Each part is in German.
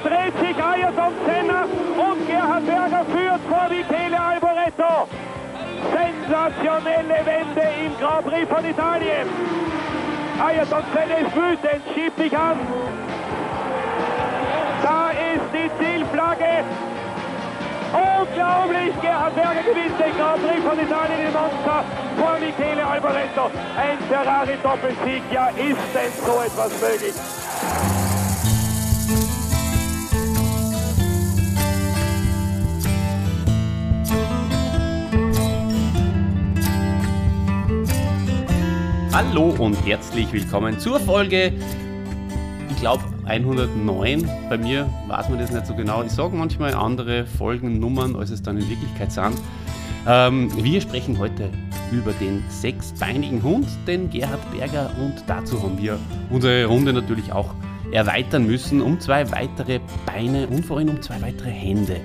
Dreht sich Ayrton Senna und Gerhard Berger führt vor Michele Alboreto. Sensationelle Wende im Grand Prix von Italien. Ayrton Senna ist wütend, schiebt sich an. Da ist die Zielflagge. Unglaublich! Gerhard Berger gewinnt den Grand Prix von Italien in Monza vor Michele Alboreto. Ein Ferrari-Doppelsieg. Ja, ist denn so etwas möglich? Hallo und herzlich willkommen zur Folge, ich glaube 109. Bei mir weiß man das nicht so genau. Ich sage manchmal andere Folgennummern, als es dann in Wirklichkeit sind. Ähm, wir sprechen heute über den sechsbeinigen Hund, den Gerhard Berger, und dazu haben wir unsere Runde natürlich auch erweitern müssen um zwei weitere Beine und vor allem um zwei weitere Hände.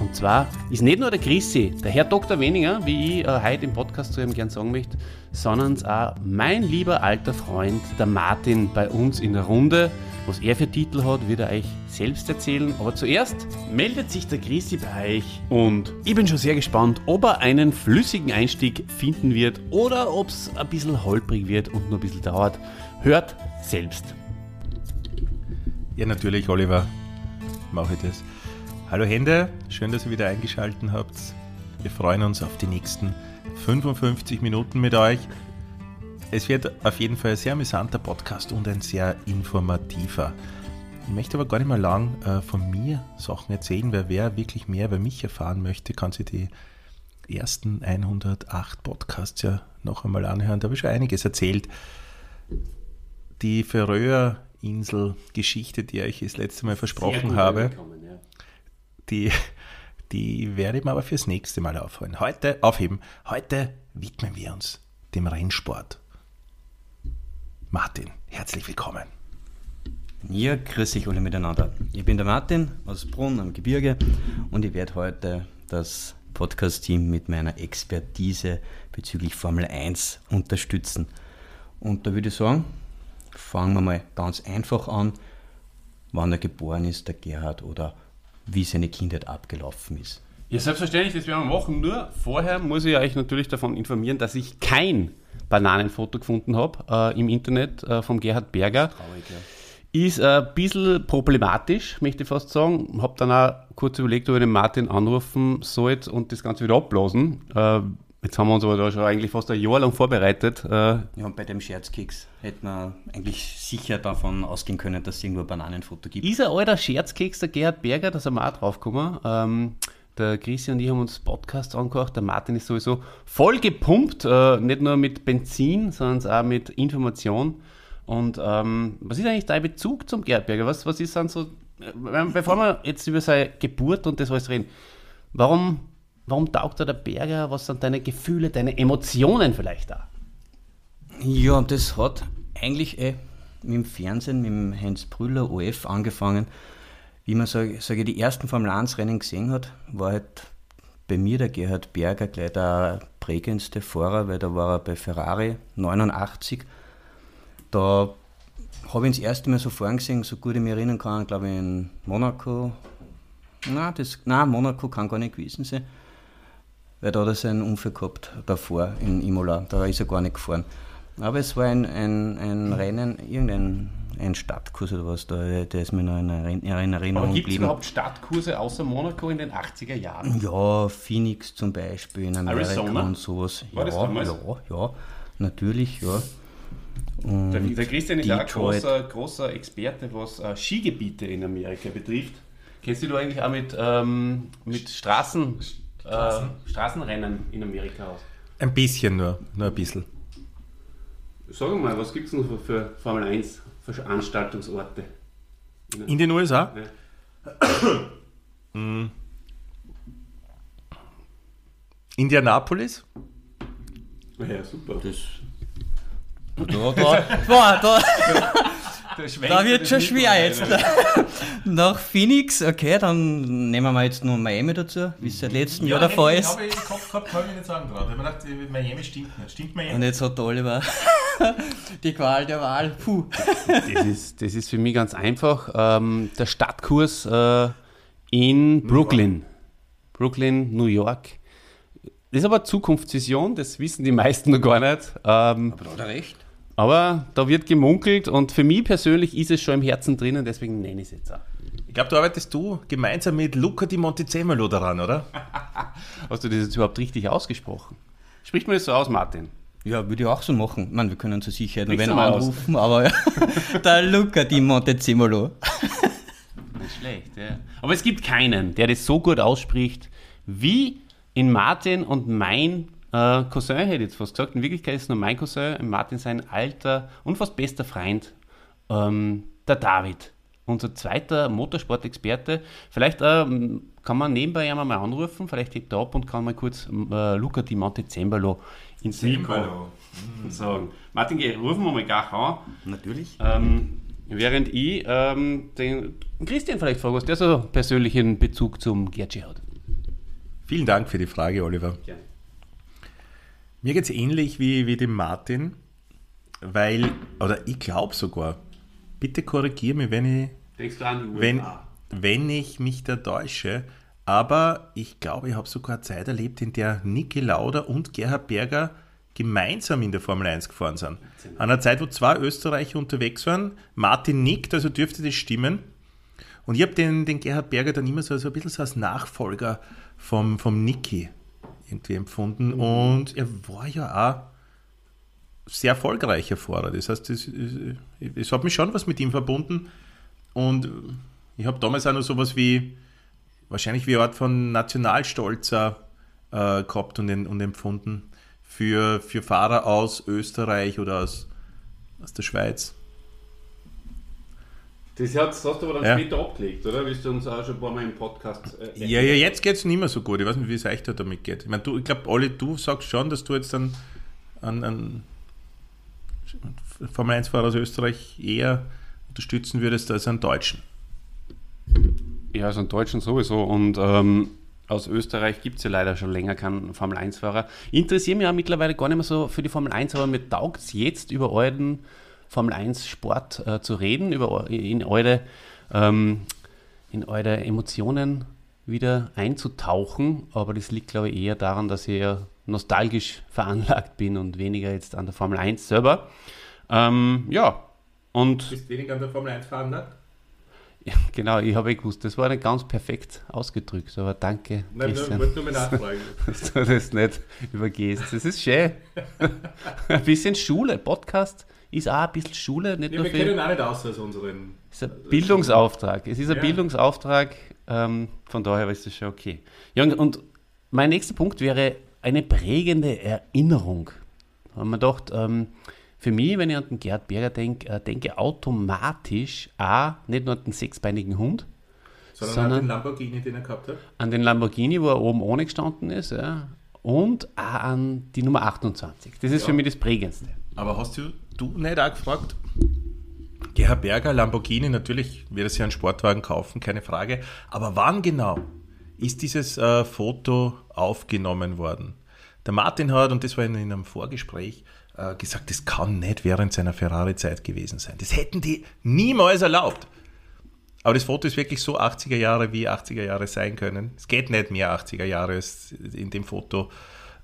Und zwar ist nicht nur der Chrissy, der Herr Dr. Weniger, wie ich äh, heute im Podcast zu ihm gern sagen möchte, sondern auch mein lieber alter Freund, der Martin, bei uns in der Runde. Was er für Titel hat, wird er euch selbst erzählen. Aber zuerst meldet sich der Chrissy bei euch und ich bin schon sehr gespannt, ob er einen flüssigen Einstieg finden wird oder ob es ein bisschen holprig wird und nur ein bisschen dauert. Hört selbst. Ja, natürlich, Oliver, mache ich das. Hallo Hände, schön, dass ihr wieder eingeschaltet habt. Wir freuen uns auf die nächsten 55 Minuten mit euch. Es wird auf jeden Fall ein sehr amüsanter Podcast und ein sehr informativer. Ich möchte aber gar nicht mal lang äh, von mir Sachen erzählen, weil wer wirklich mehr über mich erfahren möchte, kann sich die ersten 108 Podcasts ja noch einmal anhören. Da habe ich schon einiges erzählt. Die Färöer-Insel-Geschichte, die ich das letzte Mal versprochen habe, die, die werde ich mir aber fürs nächste Mal aufholen. Heute, aufheben. Heute widmen wir uns dem Rennsport. Martin, herzlich willkommen. Ja, grüß dich alle miteinander. Ich bin der Martin aus Brunn am Gebirge und ich werde heute das Podcast-Team mit meiner Expertise bezüglich Formel 1 unterstützen. Und da würde ich sagen, fangen wir mal ganz einfach an, wann er geboren ist, der Gerhard, oder wie seine Kindheit abgelaufen ist. Ja, selbstverständlich, das werden wir machen. Nur vorher muss ich euch natürlich davon informieren, dass ich kein Bananenfoto gefunden habe äh, im Internet äh, vom Gerhard Berger. Traurig, ja. Ist ein bisschen problematisch, möchte ich fast sagen. Habe dann auch kurz überlegt, ob ich den Martin anrufen sollte und das Ganze wieder abblasen. Äh, jetzt haben wir uns aber da schon eigentlich fast ein Jahr lang vorbereitet. Äh, Ja, und bei dem Scherzkeks hätten wir eigentlich sicher davon ausgehen können, dass es irgendwo ein Bananenfoto gibt. Ist ein alter Scherzkeks, der Gerhard Berger, da sind wir auch drauf gekommen. Ähm, der Christi und ich haben uns Podcast angehört. Der Martin ist sowieso voll gepumpt, äh, nicht nur mit Benzin, sondern auch mit Information. Und ähm, was ist eigentlich dein Bezug zum Gerhard Berger? Was, was ist dann so, äh, bevor wir jetzt über seine Geburt und das alles reden, warum, warum taugt er der Berger? Was sind deine Gefühle, deine Emotionen vielleicht da? Ja, das hat eigentlich eh mit dem Fernsehen, mit dem Heinz Brüller OF angefangen. Wie man, sage sag ich, die ersten Formel 1 Rennen gesehen hat, war halt bei mir der Gerhard Berger gleich der prägendste Fahrer, weil da war er bei Ferrari 89. Da habe ich ihn das erste Mal so fahren gesehen, so gut ich mich erinnern kann, glaube ich in Monaco. Nein, das, nein, Monaco kann gar nicht gewesen sein, weil da hat er seinen Unfall gehabt davor in Imola, da ist er gar nicht gefahren. Aber es war ein, ein, ein Rennen, irgendein ein Stadtkurs oder was, da, der ist mir noch in Erinnerung in Erinnerung Aber gibt es überhaupt Stadtkurse außer Monaco in den 80er Jahren? Ja, Phoenix zum Beispiel in Amerika Arizona? und sowas. War ja, das damals? ja, ja, natürlich, ja. Und Der, der Christian ist ja ein Detroit. großer, großer Experte, was äh, Skigebiete in Amerika betrifft. Kennst du dich eigentlich auch mit, ähm, mit Straßen, Äh, Straßenrennen in Amerika aus? Ein bisschen nur, nur ein bisschen. Sag mal, was gibt es noch für, Formel 1 Veranstaltungsorte? In den USA? Ja. Indianapolis? Ja, super. Das. Da, da, da, da. Da wird schon schwer jetzt. Nach Phoenix, okay, dann nehmen wir jetzt nur Miami dazu, wie es seit letztem Jahr der Fall ist. Ich habe im Kopf gehabt, kann ich nicht sagen gerade. Ich habe mir gedacht, Miami stimmt nicht. Stimmt Miami? Und jetzt hat der Oliver die Qual der Wahl. Puh. Das ist, das ist für mich ganz einfach. Ähm, der Stadtkurs äh, in Brooklyn. Brooklyn, New York. Das ist aber eine Zukunftsvision, das wissen die meisten noch gar nicht. Ähm, Aber da hat er recht. Aber da wird gemunkelt und für mich persönlich ist es schon im Herzen drinnen, deswegen nenne ich es jetzt auch. Ich glaube, da arbeitest du gemeinsam mit Luca Di Montezemolo daran, oder? Hast du das jetzt überhaupt richtig ausgesprochen? Spricht man das so aus, Martin? Ja, würde ich auch so machen. Man, wir können zur Sicherheit noch wen mal aus. anrufen, aber ja. der Luca Di Montezemolo. Nicht schlecht, ja. Aber es gibt keinen, der das so gut ausspricht wie in Martin und mein äh, Cousin, hätte ich jetzt fast gesagt. In Wirklichkeit ist es nur mein Cousin, in Martin sein alter und fast bester Freund, ähm, der David. Unser zweiter Motorsportexperte. Vielleicht ähm, kann man nebenbei einmal mal anrufen, vielleicht hebt er ab und kann mal kurz äh, Luca Di Montezembalo ins Mikro sagen. Martin, geh, rufen wir mal gleich an. Natürlich. Ähm, während ich ähm, den Christian vielleicht frage, was der so persönlichen Bezug zum Gertschi hat. Vielen Dank für die Frage, Oliver. Gerne. Mir geht es ähnlich wie, wie dem Martin, weil, oder ich glaube sogar, bitte korrigiere mich, wenn ich, Denkst du an die wenn, USA? wenn ich mich da täusche, aber ich glaube, ich habe sogar eine Zeit erlebt, in der Niki Lauda und Gerhard Berger gemeinsam in der Formel 1 gefahren sind. An einer Zeit, wo zwei Österreicher unterwegs waren, Martin nickt, also dürfte das stimmen. Und ich habe den, den Gerhard Berger dann immer so, so ein bisschen so als Nachfolger vom, vom Niki irgendwie empfunden. Und er war ja auch sehr erfolgreicher Fahrer. Das heißt, es, es, es hat mich schon was mit ihm verbunden. Und ich habe damals auch noch sowas wie, wahrscheinlich wie eine Art von Nationalstolz auch, äh, gehabt und, und empfunden für, für Fahrer aus Österreich oder aus, aus der Schweiz. Das hast, hast du aber dann Ja. später abgelegt, oder? Wie du uns auch schon ein paar Mal im Podcast äh, Ja, ja, jetzt geht es nicht mehr so gut. Ich weiß nicht, wie es euch da damit geht. Ich meine, du, ich glaube, Olli, du sagst schon, dass du jetzt dann an, an Formel 1-Fahrer aus Österreich eher unterstützen würdest als einen Deutschen. Ja, also einen Deutschen sowieso. Und ähm, aus Österreich gibt es ja leider schon länger keinen Formel-1-Fahrer. Ich interessiere mich auch mittlerweile gar nicht mehr so für die Formel 1, aber mir taugt es jetzt über euren Formel 1-Sport äh, zu reden, über in eure, ähm, in eure Emotionen wieder einzutauchen. Aber das liegt, glaube ich, eher daran, dass ich nostalgisch veranlagt bin und weniger jetzt an der Formel 1 selber. Ähm, ja, und Bist weniger an der Formel 1 fahren, ne? ja, genau, ich habe eh gewusst, das war nicht ganz perfekt ausgedrückt, aber danke, Christian, nur mal nachfragen. dass du das nicht übergehst. Das ist schön. ein bisschen Schule, Podcast ist auch ein bisschen Schule, nicht nur für, auch nicht aus aus unseren. ist ein Bildungsauftrag. Es ist ein Ja. Bildungsauftrag, ähm, von daher ist das schon okay. Ja, und, und mein nächster Punkt wäre eine prägende Erinnerung. Da haben wir gedacht, ähm, für mich, wenn ich an den Gerhard Berger denke, äh, denke automatisch auch nicht nur an den sechsbeinigen Hund, Sondern, Sondern- an den Lamborghini, den er gehabt hat. an den Lamborghini, wo er oben ohne gestanden ist, ja, und auch an die Nummer 28. Das ist Ja. für mich das Prägendste. Aber hast du, du nicht auch gefragt? Gerhard Berger, Lamborghini, natürlich wird er sich einen Sportwagen kaufen, keine Frage. Aber wann genau ist dieses äh, Foto aufgenommen worden? Der Martin hat, und das war in, in einem Vorgespräch, äh, gesagt, das kann nicht während seiner Ferrari-Zeit gewesen sein. Das hätten die niemals erlaubt. Aber das Foto ist wirklich so 80er Jahre, wie 80er Jahre sein können. Es geht nicht mehr 80er Jahre, in dem Foto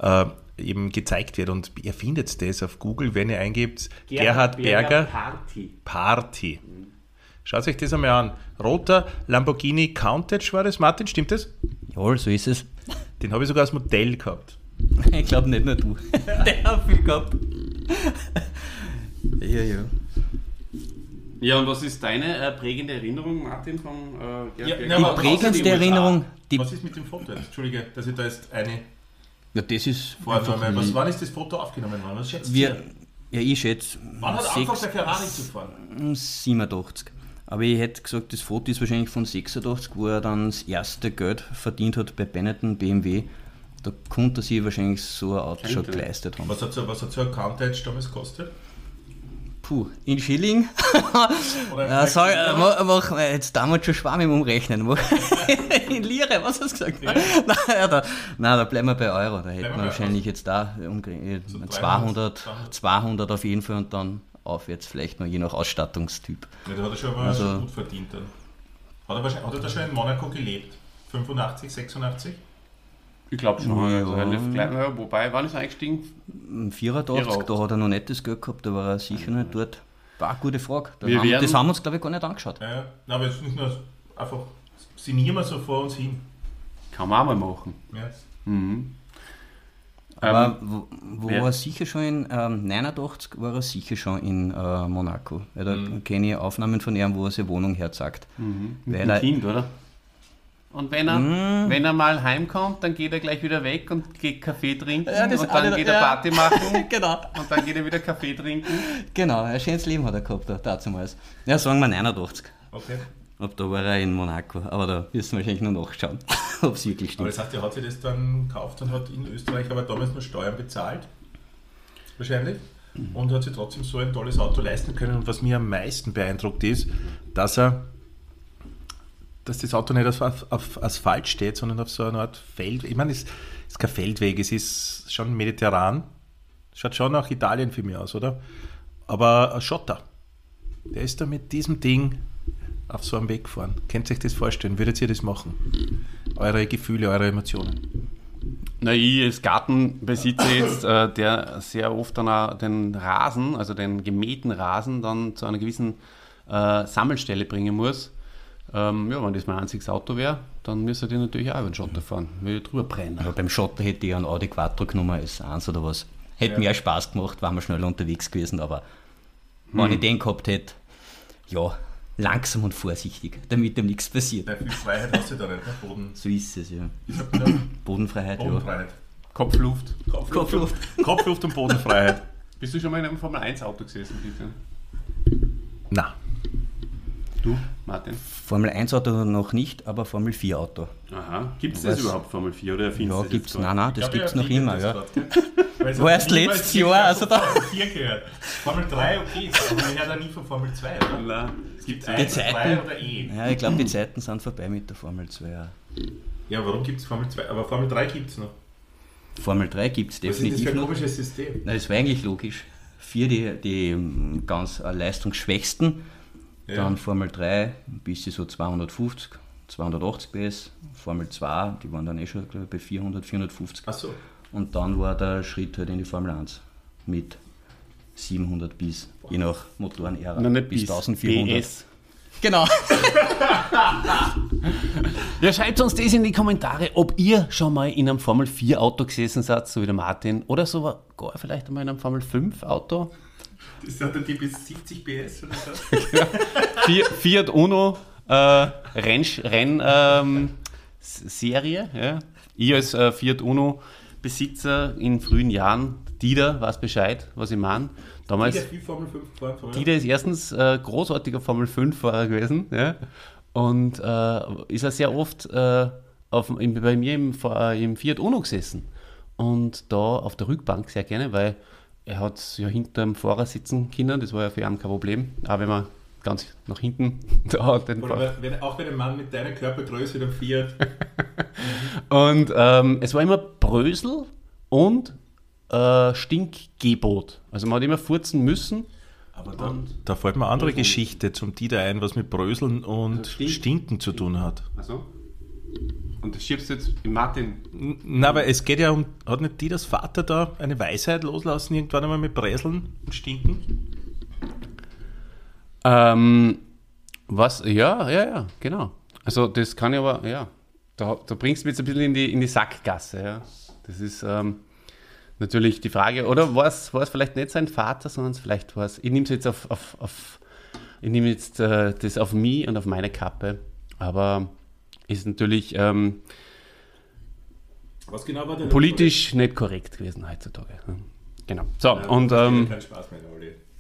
äh, eben gezeigt wird. Und ihr findet das auf Google, wenn ihr eingebt Gerhard, Berger, Party. Party. Schaut euch das einmal an. Roter Lamborghini Countach war das, Martin, stimmt das? Jawohl, so ist es. Den habe ich sogar als Modell gehabt. Ich glaube nicht nur du. Der hat viel gehabt. ja, ja. Ja, und was ist deine äh, prägende Erinnerung, Martin, von äh, Gerhard Berger? Die prägendste Erinnerung, die, Was ist mit dem Foto? jetzt? Entschuldige, dass ich da jetzt eine ja, das ist einfach, Was, wann ist das Foto aufgenommen worden? Was schätzt wir, ihr? ja, ich schätze Wann hat er angefangen, bei Ferrari zu fahren? 87. Aber ich hätte gesagt, das Foto ist wahrscheinlich von 86, wo er dann das erste Geld verdient hat bei Benetton BMW. Da konnte er sich wahrscheinlich so ein Auto schon geleistet haben. Was hat so, was hat so ein Countach damals gekostet? Puh, in Schilling. ja, äh, mach, mach, jetzt damals schon schwamm im Umrechnen. in Lire, was hast du gesagt? Ja. nein, da, nein, da bleiben wir bei Euro. Da hätten wir wahrscheinlich jetzt da um, so 200, 200 auf jeden Fall und dann aufwärts vielleicht noch je nach Ausstattungstyp. Ja, da hat er schon aber also, gut verdient dann. Hat er, hat er da schon in Monaco gelebt? 85, 86? Ich glaube schon. Ja, also relativ klein, ja, wobei, wann ist er eingestiegen? 84, da hat er noch nicht das Geld gehabt, da war er sicher nicht dort. War eine gute Frage. Das, wir haben, werden, das haben wir uns, glaube ich, gar nicht angeschaut. Ja, ja. Nein, aber jetzt nicht nur einfach, sinnieren wir so vor uns hin. Kann man auch mal machen. Ja. Mhm. Aber ähm, wo, wo war er sicher schon in ähm, 89 war er sicher schon in äh, Monaco. Weil da mhm. kenne ich Aufnahmen von ihm, wo er seine Wohnung herzeigt. Mhm. Mit dem Kind, oder? Und wenn er, mm. wenn er mal heimkommt, dann geht er gleich wieder weg und geht Kaffee trinken ja, und dann geht er ja. Party machen. genau. Und dann geht er wieder Kaffee trinken. Genau, ein schönes Leben hat er gehabt da, damals. Ja, sagen wir 89. Okay. Ob da war er in Monaco, aber da müssen wir wahrscheinlich nur nachschauen, ob es wirklich stimmt. Aber das heißt, er hat sich das dann gekauft und hat in Österreich aber damals noch Steuern bezahlt. Wahrscheinlich. Mhm. Und hat sich trotzdem so ein tolles Auto leisten können. Und was mir am meisten beeindruckt ist, dass er dass das Auto nicht auf, auf, Asphalt steht, sondern auf so einer Art Feld. Ich meine, es ist kein Feldweg, es ist schon mediterran. Schaut schon nach Italien für mich aus, oder? Aber ein Schotter. Der ist da mit diesem Ding auf so einem Weg gefahren. Könnt ihr euch das vorstellen? Würdet ihr das machen? Eure Gefühle, eure Emotionen? Na, ich als Gartenbesitzer jetzt, äh, der sehr oft dann auch den Rasen, also den gemähten Rasen, dann zu einer gewissen äh, Sammelstelle bringen muss ähm, ja, wenn das mein einziges Auto wäre, dann müsste ich natürlich auch über den Schotter fahren, würde ich drüber brennen. Aber beim Schotter hätte ich einen Audi Quattro genommen als 1 oder was. Hätte ja. mir Spaß gemacht, waren wir schneller unterwegs gewesen, aber hm. wenn ich den gehabt hätte, ja, langsam und vorsichtig, damit ihm nichts passiert. Bei viel Freiheit hast du da nicht, ne? Boden. So ist es, ja. Bodenfreiheit, Bodenfreiheit, ja. Kopfluft. Kopfluft. Kopfluft. Kopfluft und Bodenfreiheit. Bist du schon mal in einem Formel 1 Auto gesessen, bitte? Nein. Du, Martin? Formel 1 Auto noch nicht, aber Formel 4 Auto. Aha. Gibt es das überhaupt, Formel 4? Oder ja, gibt es. Nein, nein, das gibt es noch immer. Ja. War erst letztes Jahr. Also da. Formel 4 gehört. Formel 3, okay, aber man hört ja nie von Formel 2, oder? Nein. Es gibt 1, 2 oder E. Ja, ich glaube, die Zeiten sind vorbei mit der Formel 2. Ja, ja warum gibt es Formel 2? Aber Formel 3 gibt es noch. Formel 3 gibt es definitiv. Was ist das für ein komisches System? Nein, das war eigentlich logisch. Vier die, die ganz leistungsschwächsten ja. Dann Formel 3 bis so 250, 280 PS. Formel 2, die waren dann eh schon bei 400, 450. Ach so. Und dann war der Schritt halt in die Formel 1 mit 700 bis, je nach Motorenära, Nein, bis, bis 1400. PS. Genau. ja, schreibt uns das in die Kommentare, ob ihr schon mal in einem Formel 4 Auto gesessen seid, so wie der Martin, oder sogar vielleicht einmal in einem Formel 5 Auto. Das hat die bis 70 PS oder so. Fiat Uno äh, Renn, Renn ähm. Ja. Ich als äh, Fiat Uno Besitzer in frühen Jahren, Dieter weiß Bescheid, was ich meine. Damals, Dieter, viel Formel 5 gefahren? Dieter ist erstens äh, großartiger Formel 5 Fahrer gewesen ja. und äh, ist er sehr oft äh, auf, in, bei mir im, äh, im Fiat Uno gesessen. Und da auf der Rückbank sehr gerne, weil er hat ja hinter dem Fahrer sitzen können, das war ja für ihn kein Problem. Auch wenn man ganz nach hinten da hat. Den Oder wenn, auch wenn ein Mann mit deiner Körpergröße dann fährt. und ähm, es war immer Brösel und äh, Stinkgebot. Also man hat immer furzen müssen. Aber dann, da fällt mir eine andere Geschichte zum Dieter ein, was mit Bröseln und also Stink, Stinken zu tun hat. Achso. Und das schiebst du jetzt in Martin. Na, aber es geht ja um, hat nicht die das Vater da eine Weisheit loslassen, irgendwann einmal mit Bräseln und Stinken? Ähm, was, ja, ja, ja, genau. Also das kann ich aber, ja, da, da bringst du mich jetzt ein bisschen in die, in die Sackgasse, ja. Das ist ähm, natürlich die Frage, oder war es, war es vielleicht nicht sein Vater, sondern vielleicht war es, ich nehme es jetzt auf, auf, auf ich nehme jetzt äh, das auf mich und auf meine Kappe, aber ist natürlich ähm, genau politisch nicht korrekt gewesen heutzutage. Genau. So, ja, und. Ähm, keinen Spaß mehr,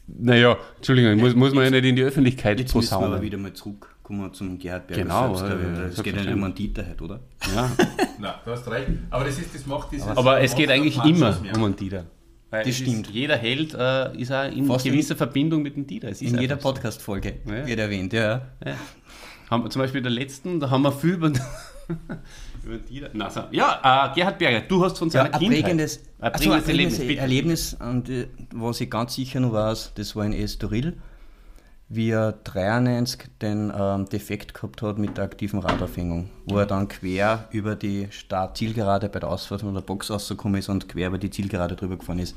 Naja, Entschuldigung, muss, muss man ja nicht in die Öffentlichkeit Jetzt müssen wir aber wieder mal zurückkommen zum Gerhard Berger genau, selbst, äh, Es geht ja nicht um einen Dieter heute, oder? Ja. Nein, du hast recht. Aber das, ist, das macht dieses... Aber es geht eigentlich immer um einen Dieter. Weil Das stimmt. Ist, jeder Held äh, ist auch in Fast in- gewisser Verbindung mit dem Dieter. Es ist In jeder. Podcast-Folge Ja. wird erwähnt, ja. Ja. Haben wir zum Beispiel der letzten, da haben wir viel über, über Dieter. Na, so. Ja, äh, Gerhard Berger, du hast von Ja, seiner ein Kindheit. prägendes, ein also prägendes ein Erlebnis. bitte. Erlebnis, und, äh, was ich ganz sicher noch weiß, das war in Estoril, wie er 93 den ähm, Defekt gehabt hat mit der aktiven Radaufhängung, wo er dann quer über die Start-Zielgerade bei der Ausfahrt von der Box rausgekommen ist und quer über die Zielgerade drüber gefahren ist,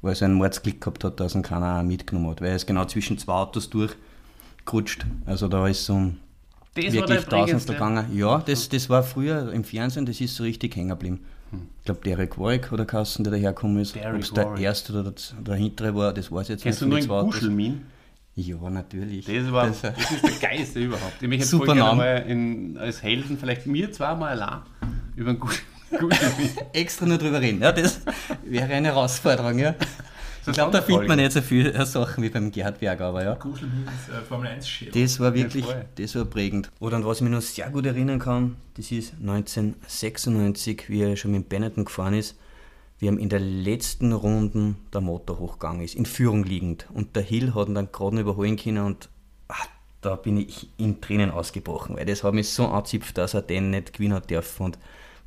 wo er so einen Mordsklick gehabt hat, dass ihn keiner mitgenommen hat, weil er ist genau zwischen zwei Autos durchgerutscht, also da ist so ein Das war wirklich prägendste. gegangen. Ja, das, das war früher im Fernsehen, das ist so richtig hängen geblieben. Ich glaube, Derek Warwick oder Kassen, der dahergekommen ist. Ob es der erste oder der, der hintere war, das weiß ich jetzt Kennst du nicht. nur von in den. Kuschelmin? Ja, natürlich. Das, war, Das, das ist der Geiste überhaupt. Ich möchte Super gerne Name. mal in, als Helden, vielleicht mir zweimal allein, über einen Kuschelmin. extra nur drüber reden. Ja, das wäre eine Herausforderung, ja. Ich glaube, da findet man nicht so viele äh, Sachen wie beim Gerhard Berger, aber ja. Äh, Formel 1 Schädel. Das war wirklich, das war prägend. Oder an was ich mich noch sehr gut erinnern kann, das ist 1996, wie er schon mit Benetton gefahren ist. Wir haben in der letzten Runde der Motor hochgegangen ist, in Führung liegend. Und der Hill hat ihn dann gerade überholen können und ah, da bin ich in Tränen ausgebrochen, weil das hat mich so angezipft, dass er den nicht gewinnen hat dürfen. Und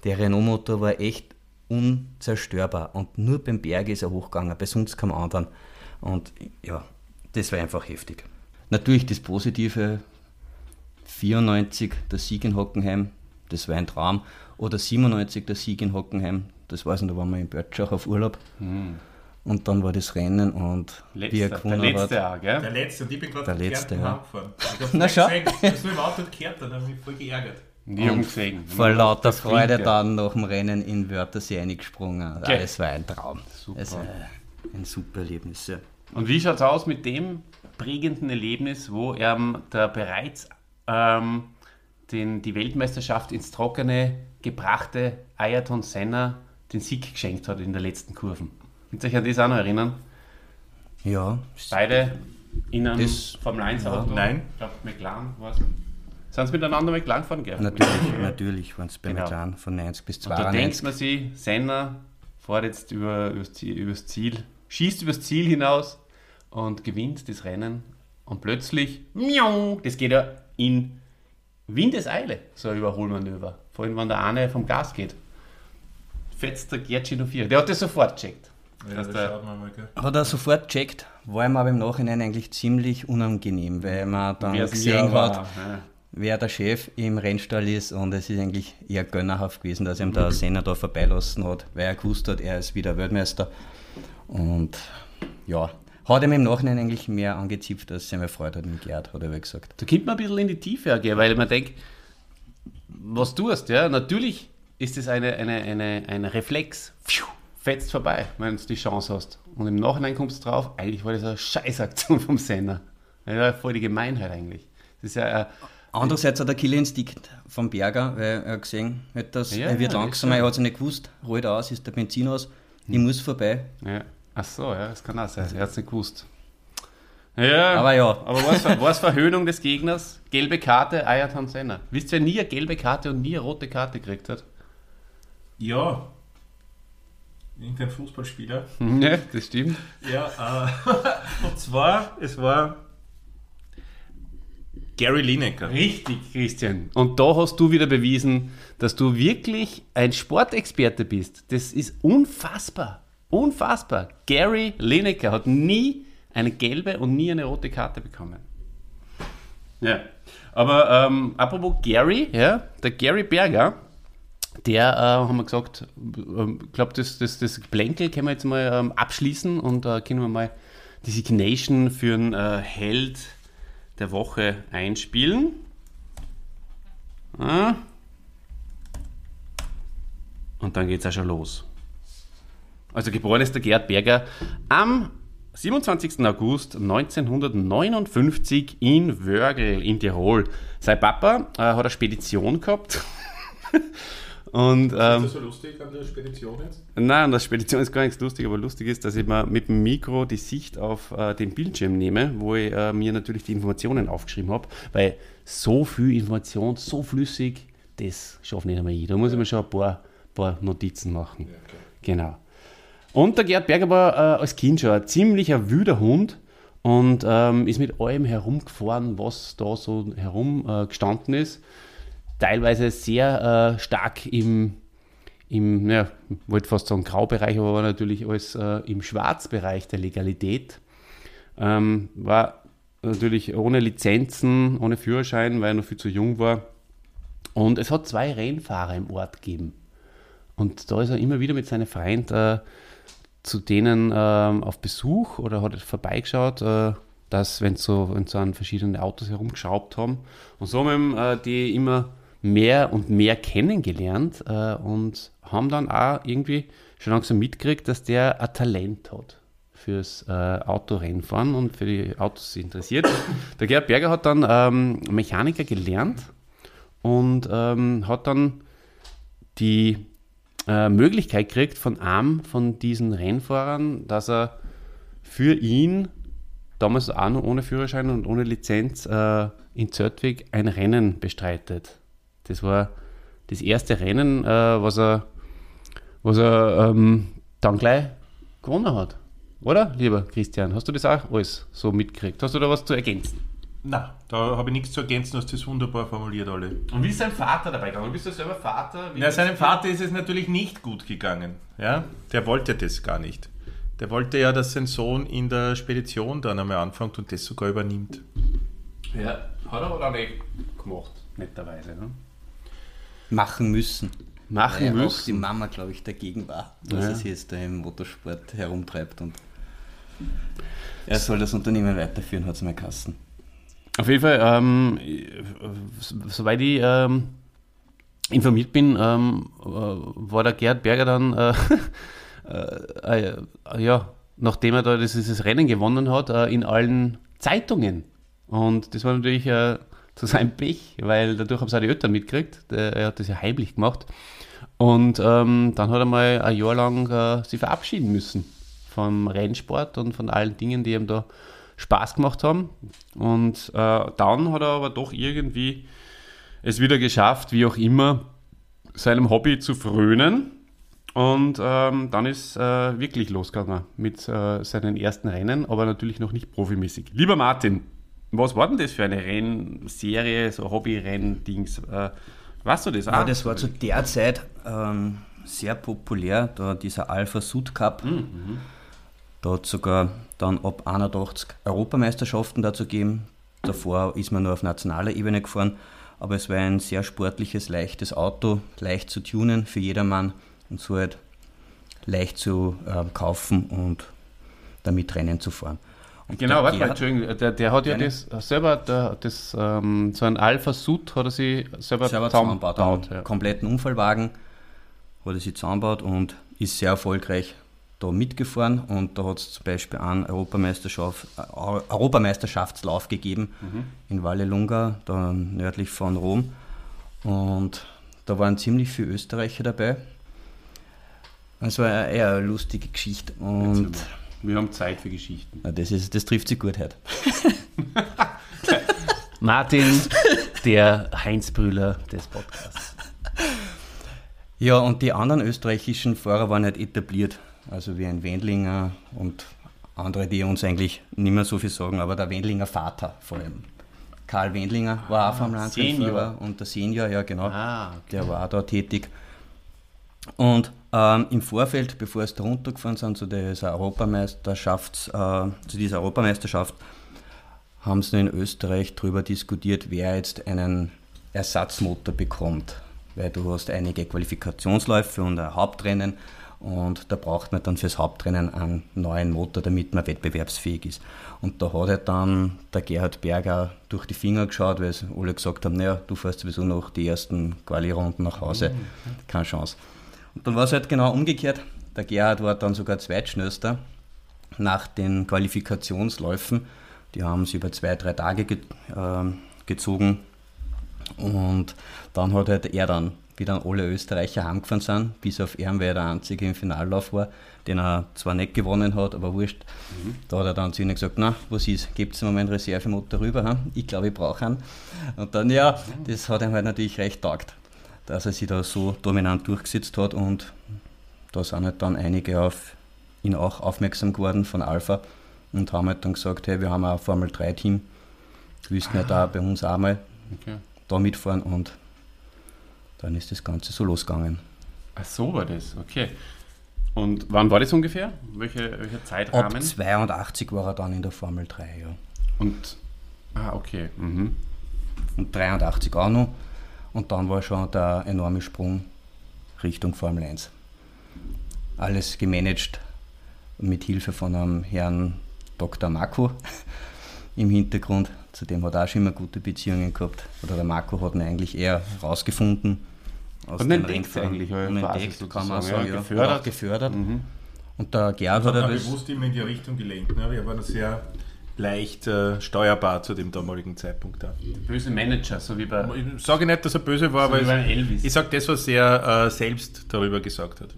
der Renault-Motor war echt unzerstörbar. Und nur beim Berg ist er hochgegangen, bei sonst keinem anderen. Und ja, das war einfach heftig. Natürlich das Positive, 94 der Sieg in Hockenheim, das war ein Traum. Oder 97 der Sieg in Hockenheim, das weiß ich noch, da waren wir in Börtschach auf Urlaub. Und dann war das Rennen und wie er Letzter, der gewonnen letzte hat. auch, gell? Der letzte, und ich bin gerade Der letzte, ja. heimgefahren. Ich hab's Na, nicht schau. gesehen. Ich bin im Auto gekehrt, dann habe ich mich voll geärgert. Die haben gesehen. Vor lauter Freude dann nach dem Rennen in Wörthersee eingesprungen. Okay. Das war ein Traum. Super. Das war ein super Erlebnis. Ja. Und wie schaut es aus mit dem prägenden Erlebnis, wo er der bereits ähm, den, die Weltmeisterschaft ins Trockene gebrachte Ayrton Senna den Sieg geschenkt hat in der letzten Kurven? Könnt ihr euch an das auch noch erinnern? Ja, Beide in einem Das- Formel 1 Auto. Nein. Ich glaube, McLaren war es. Sind sie miteinander McLaren gefahren, gell? natürlich, natürlich waren es bei Genau. McLaren von 90 bis Und da denkt 92. man sich, Senna fährt jetzt über, übers, Ziel, übers Ziel, schießt übers Ziel hinaus und gewinnt das Rennen. Und plötzlich, miau, das geht ja in Windeseile, so ein Überholmanöver. Vor allem, wenn der eine vom Gas geht. Fetzt der noch vier. Der hat das sofort gecheckt. Ja, der- mal, gell. Hat er sofort gecheckt, war ihm aber im Nachhinein eigentlich ziemlich unangenehm, weil man dann gesehen war, hat, ja. Wer der Chef im Rennstall ist und es ist eigentlich eher gönnerhaft gewesen, dass ihm der Senna da vorbeilassen hat, weil er gewusst hat, er ist wieder Weltmeister. Und ja, hat ihm im Nachhinein eigentlich mehr angezipft, als seine Freude hat mit Gerd, hat er wohl gesagt. Da kommt man ein bisschen in die Tiefe gehen, weil man denkt, was du hast, ja, natürlich ist es eine, eine, eine, ein Reflex, Pfiuh, fetzt vorbei, wenn du die Chance hast. Und im Nachhinein kommst du drauf, eigentlich war das eine Scheißaktion vom Senner. Ja, voll die Gemeinheit eigentlich. Das ist ja, äh, Andererseits hat der Killerinstinkt vom Berger, weil er gesehen hat, dass Ja, er wird ja, langsamer, er hat sich nicht gewusst, rollt aus, ist der Benzin aus, ich muss vorbei. ja. Ach so, ja, das kann auch sein, er hat es nicht gewusst. Ja, Aber ja. aber was, was Verhöhnung des Gegners? Gelbe Karte, Ayrton Senna. Wisst ihr, wer nie eine gelbe Karte und nie eine rote Karte gekriegt hat? Ja. Irgendein Fußballspieler. Ja, das stimmt. Ja, äh, und zwar, es war Gary Lineker. Richtig, Christian. Und da hast du wieder bewiesen, dass du wirklich ein Sportexperte bist. Das ist unfassbar. Unfassbar. Gary Lineker hat nie eine gelbe und nie eine rote Karte bekommen. Ja. Aber ähm, apropos Gary, ja, der Gary Berger, der, äh, haben wir gesagt, ich glaube, das, das, das Plänkel können wir jetzt mal ähm, abschließen und äh, können wir mal die Signation für einen äh, Held der Woche einspielen. Und dann geht es auch schon los. Also geboren ist der Gerd Berger am 27. August 1959 in Wörgl in Tirol. Sein Papa äh, hat eine Spedition gehabt. Und ähm, so lustig an der Spedition jetzt? Nein, an der Spedition ist gar nichts lustig, aber lustig ist, dass ich mir mit dem Mikro die Sicht auf äh, den Bildschirm nehme, wo ich äh, mir natürlich die Informationen aufgeschrieben habe, weil so viel Information, so flüssig, das schaffe nicht einmal ich. Da muss ich mir schon ein paar, paar Notizen machen. Genau. Und der Gerd Berger war äh, als Kind schon ein ziemlicher wüder Hund und ähm, ist mit allem herumgefahren, was da so herum äh, gestanden ist. Teilweise sehr äh, stark im, im ja, wollte fast sagen Graubereich, aber war natürlich alles äh, im Schwarzbereich der Legalität. Ähm, war natürlich ohne Lizenzen, ohne Führerschein, weil er noch viel zu jung war. Und es hat zwei Rennfahrer im Ort gegeben. Und da ist er immer wieder mit seinen Freunden äh, zu denen äh, auf Besuch oder hat vorbeigeschaut, äh, dass, wenn so, so an verschiedene Autos herumgeschraubt haben. Und so haben wir äh, die immer mehr und mehr kennengelernt äh, und haben dann auch irgendwie schon langsam mitgekriegt, dass der ein Talent hat fürs äh, Autorennfahren und für die Autos interessiert. Der Gerhard Berger hat dann ähm, Mechaniker gelernt und ähm, hat dann die äh, Möglichkeit gekriegt von einem von diesen Rennfahrern, dass er für ihn, damals auch noch ohne Führerschein und ohne Lizenz, äh, in Zörtweg ein Rennen bestreitet. Das war das erste Rennen, äh, was er, was er ähm, dann gleich gewonnen hat. Oder, lieber Christian? Hast du das auch alles so mitgekriegt? Hast du da was zu ergänzen? Na, da habe ich nichts zu ergänzen, du hast das wunderbar formuliert alle. Und wie ist sein Vater dabei gegangen? Bist du selber Vater? Ja, seinem Vater ist es natürlich nicht gut gegangen. Ja? Der wollte das gar nicht. Der wollte ja, dass sein Sohn in der Spedition dann einmal anfängt und das sogar übernimmt. Ja, hat er aber auch nicht gemacht, netterweise. Ne? Machen müssen. Machen Weil müssen. auch die Mama, glaube ich, dagegen war, dass Ja. er sich jetzt da im Motorsport herumtreibt und er soll das Unternehmen weiterführen, hat es mir Kassen. Auf jeden Fall, ähm, soweit ich ähm, informiert bin, ähm, äh, war der Gerd Berger dann, äh, äh, äh, ja, nachdem er da dieses, dieses Rennen gewonnen hat, äh, in allen Zeitungen. Und das war natürlich äh, zu seinem Pech, weil dadurch haben es auch die Eltern mitgekriegt. Er hat das ja heimlich gemacht. Und ähm, dann hat er mal ein Jahr lang äh, sich verabschieden müssen vom Rennsport und von allen Dingen, die ihm da Spaß gemacht haben. Und äh, dann hat er aber doch irgendwie es wieder geschafft, wie auch immer, seinem Hobby zu frönen. Und ähm, dann ist äh, wirklich losgegangen mit äh, seinen ersten Rennen, aber natürlich noch nicht profimäßig. Lieber Martin, was war denn das für eine Rennserie, so Hobby-Renn-Dings? Äh, weißt du das auch? Ja, das war zu der Zeit ähm, sehr populär, da dieser Alpha Sud Cup. Da hat sogar dann ab 81 Europameisterschaften dazu gegeben. Davor ist man nur auf nationaler Ebene gefahren, aber es war ein sehr sportliches, leichtes Auto, leicht zu tunen für jedermann und so halt leicht zu äh, kaufen und damit Rennen zu fahren. Genau, der warte mal, Entschuldigung, der, der hat ja das selber, der, das, ähm, so ein Alpha Sud hat er sich selber, selber zusammengebaut. Einen Ja. kompletten Unfallwagen hat er sich zusammengebaut und ist sehr erfolgreich da mitgefahren. Und da hat es zum Beispiel einen Europameisterschaft, äh, Europameisterschaftslauf gegeben in Vallelunga, da nördlich von Rom. Und da waren ziemlich viele Österreicher dabei. Es war eine eher eine lustige Geschichte. Und Wir haben Zeit für Geschichten. na, das, ist, das trifft sich gut heute. Martin, der Heinz Brüller des Podcasts. Ja, und die anderen österreichischen Fahrer waren halt etabliert. Also wie ein Wendlinger und andere, die uns eigentlich nicht mehr so viel sagen, aber der Wendlinger Vater vor allem. Karl Wendlinger war auch vom Landrennfahrer und der Senior, ja genau, Ah, der war auch da tätig. Und ähm, im Vorfeld, bevor es runtergefahren sind zu dieser, Europameisterschafts, äh, zu dieser Europameisterschaft, haben sie in Österreich darüber diskutiert, wer jetzt einen Ersatzmotor bekommt. Weil du hast einige Qualifikationsläufe und ein Hauptrennen und da braucht man dann fürs Hauptrennen einen neuen Motor, damit man wettbewerbsfähig ist. Und da hat halt dann der Gerhard Berger durch die Finger geschaut, weil sie alle gesagt haben, naja, du fährst sowieso noch die ersten Quali-Runden nach Hause, keine Chance. Und dann war es halt genau umgekehrt. Der Gerhard war dann sogar Zweitschnellster nach den Qualifikationsläufen. Die haben sie über zwei, drei Tage ge ähm, gezogen. Und dann hat halt er dann, wie dann alle Österreicher heimgefahren sind, bis auf ihn, weil er der Einzige im Finallauf war, den er zwar nicht gewonnen hat, aber wurscht. Da hat er dann zu ihnen gesagt, na, was ist, gebt mir meinen Reservemotor rüber, hm? ich glaube, ich brauche einen. Und dann, ja, das hat ihm halt natürlich recht taugt, dass er sich da so dominant durchgesetzt hat und da sind halt dann einige auf ihn auch aufmerksam geworden von Alpha und haben halt dann gesagt, hey, wir haben ein Formel 3 Team, willst nicht da bei uns auch mal Okay. da mitfahren und dann ist das Ganze so losgegangen. Ach so war das, okay. Und wann war das ungefähr? Welche, welcher Ab Zeitrahmen? 82 war er dann in der Formel 3, ja. Und, ah, okay. Mhm. Und 83 auch noch. Und dann war schon der enorme Sprung Richtung Formel 1. Alles gemanagt mit Hilfe von einem Herrn Dr. Marco im Hintergrund. Zu dem hat er auch schon immer gute Beziehungen gehabt. Oder der Marco hat ihn eigentlich eher rausgefunden. aus Und entdeckt eigentlich, Unentdeckt, Basis kann man sagen. ja, gefördert. Gefördert. Mhm. Und der Gerhard Hat er er das. bewusst immer in die Richtung gelenkt. Ne? Wir waren sehr leicht äh, steuerbar zu dem damaligen Zeitpunkt. Da. Böse Manager, so wie bei, Ich sage nicht, dass er böse war, so aber Elvis. ich sage das, was er äh, selbst darüber gesagt hat.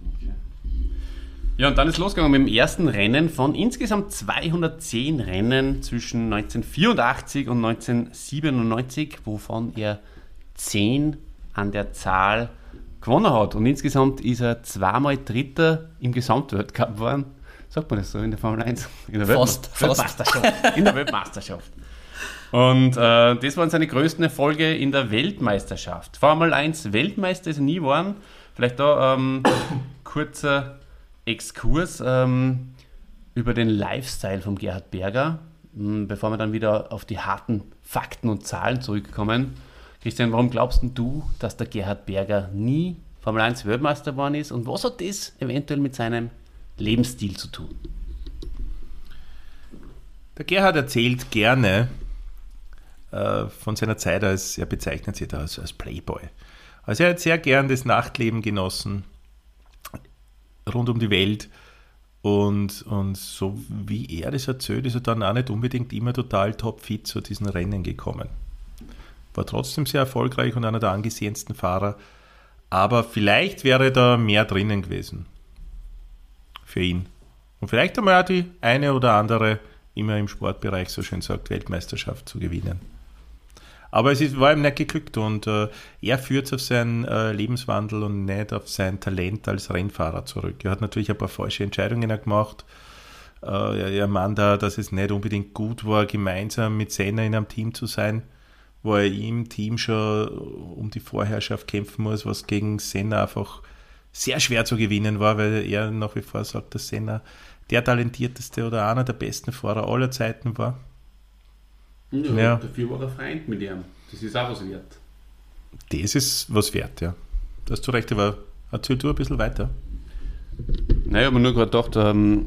Ja, und dann ist losgegangen mit dem ersten Rennen von insgesamt 210 Rennen zwischen 1984 und 1997, wovon er 10 an der Zahl gewonnen hat. Und insgesamt ist er zweimal Dritter im Gesamtweltcup geworden. Sagt man das so in der Formel 1? In der Fast, Weltme- fast. Weltmeisterschaft. In der Weltmeisterschaft. Und äh, das waren seine größten Erfolge in der Weltmeisterschaft. Formel 1 Weltmeister ist er nie geworden. Vielleicht da ähm, kurzer Exkurs ähm, über den Lifestyle von Gerhard Berger, m, bevor wir dann wieder auf die harten Fakten und Zahlen zurückkommen. Christian, warum glaubst denn du, dass der Gerhard Berger nie Formel 1 Weltmeister geworden ist und was hat das eventuell mit seinem Lebensstil zu tun? Der Gerhard erzählt gerne äh, von seiner Zeit als, er bezeichnet sich da als, als Playboy. Also er hat sehr gern das Nachtleben genossen, rund um die Welt. Und, und so wie er das erzählt, ist er dann auch nicht unbedingt immer total topfit zu diesen Rennen gekommen. War trotzdem sehr erfolgreich und einer der angesehensten Fahrer. Aber vielleicht wäre da mehr drinnen gewesen für ihn. Und vielleicht einmal auch die eine oder andere, immer im Sportbereich so schön sagt, Weltmeisterschaft zu gewinnen. Aber es ist, war ihm nicht geglückt und äh, er führt es auf seinen äh, Lebenswandel und nicht auf sein Talent als Rennfahrer zurück. Er hat natürlich ein paar falsche Entscheidungen gemacht. Äh, er, er meint da, dass es nicht unbedingt gut war, gemeinsam mit Senna in einem Team zu sein, wo er im Team schon um die Vorherrschaft kämpfen muss, was gegen Senna einfach sehr schwer zu gewinnen war, weil er nach wie vor sagt, dass Senna der talentierteste oder einer der besten Fahrer aller Zeiten war. Ja. dafür war er Freund mit ihm. Das ist auch was wert. Das ist was wert, ja. Da hast du recht, aber erzähl du ein bisschen weiter. Naja, aber nur gerade gedacht, ähm,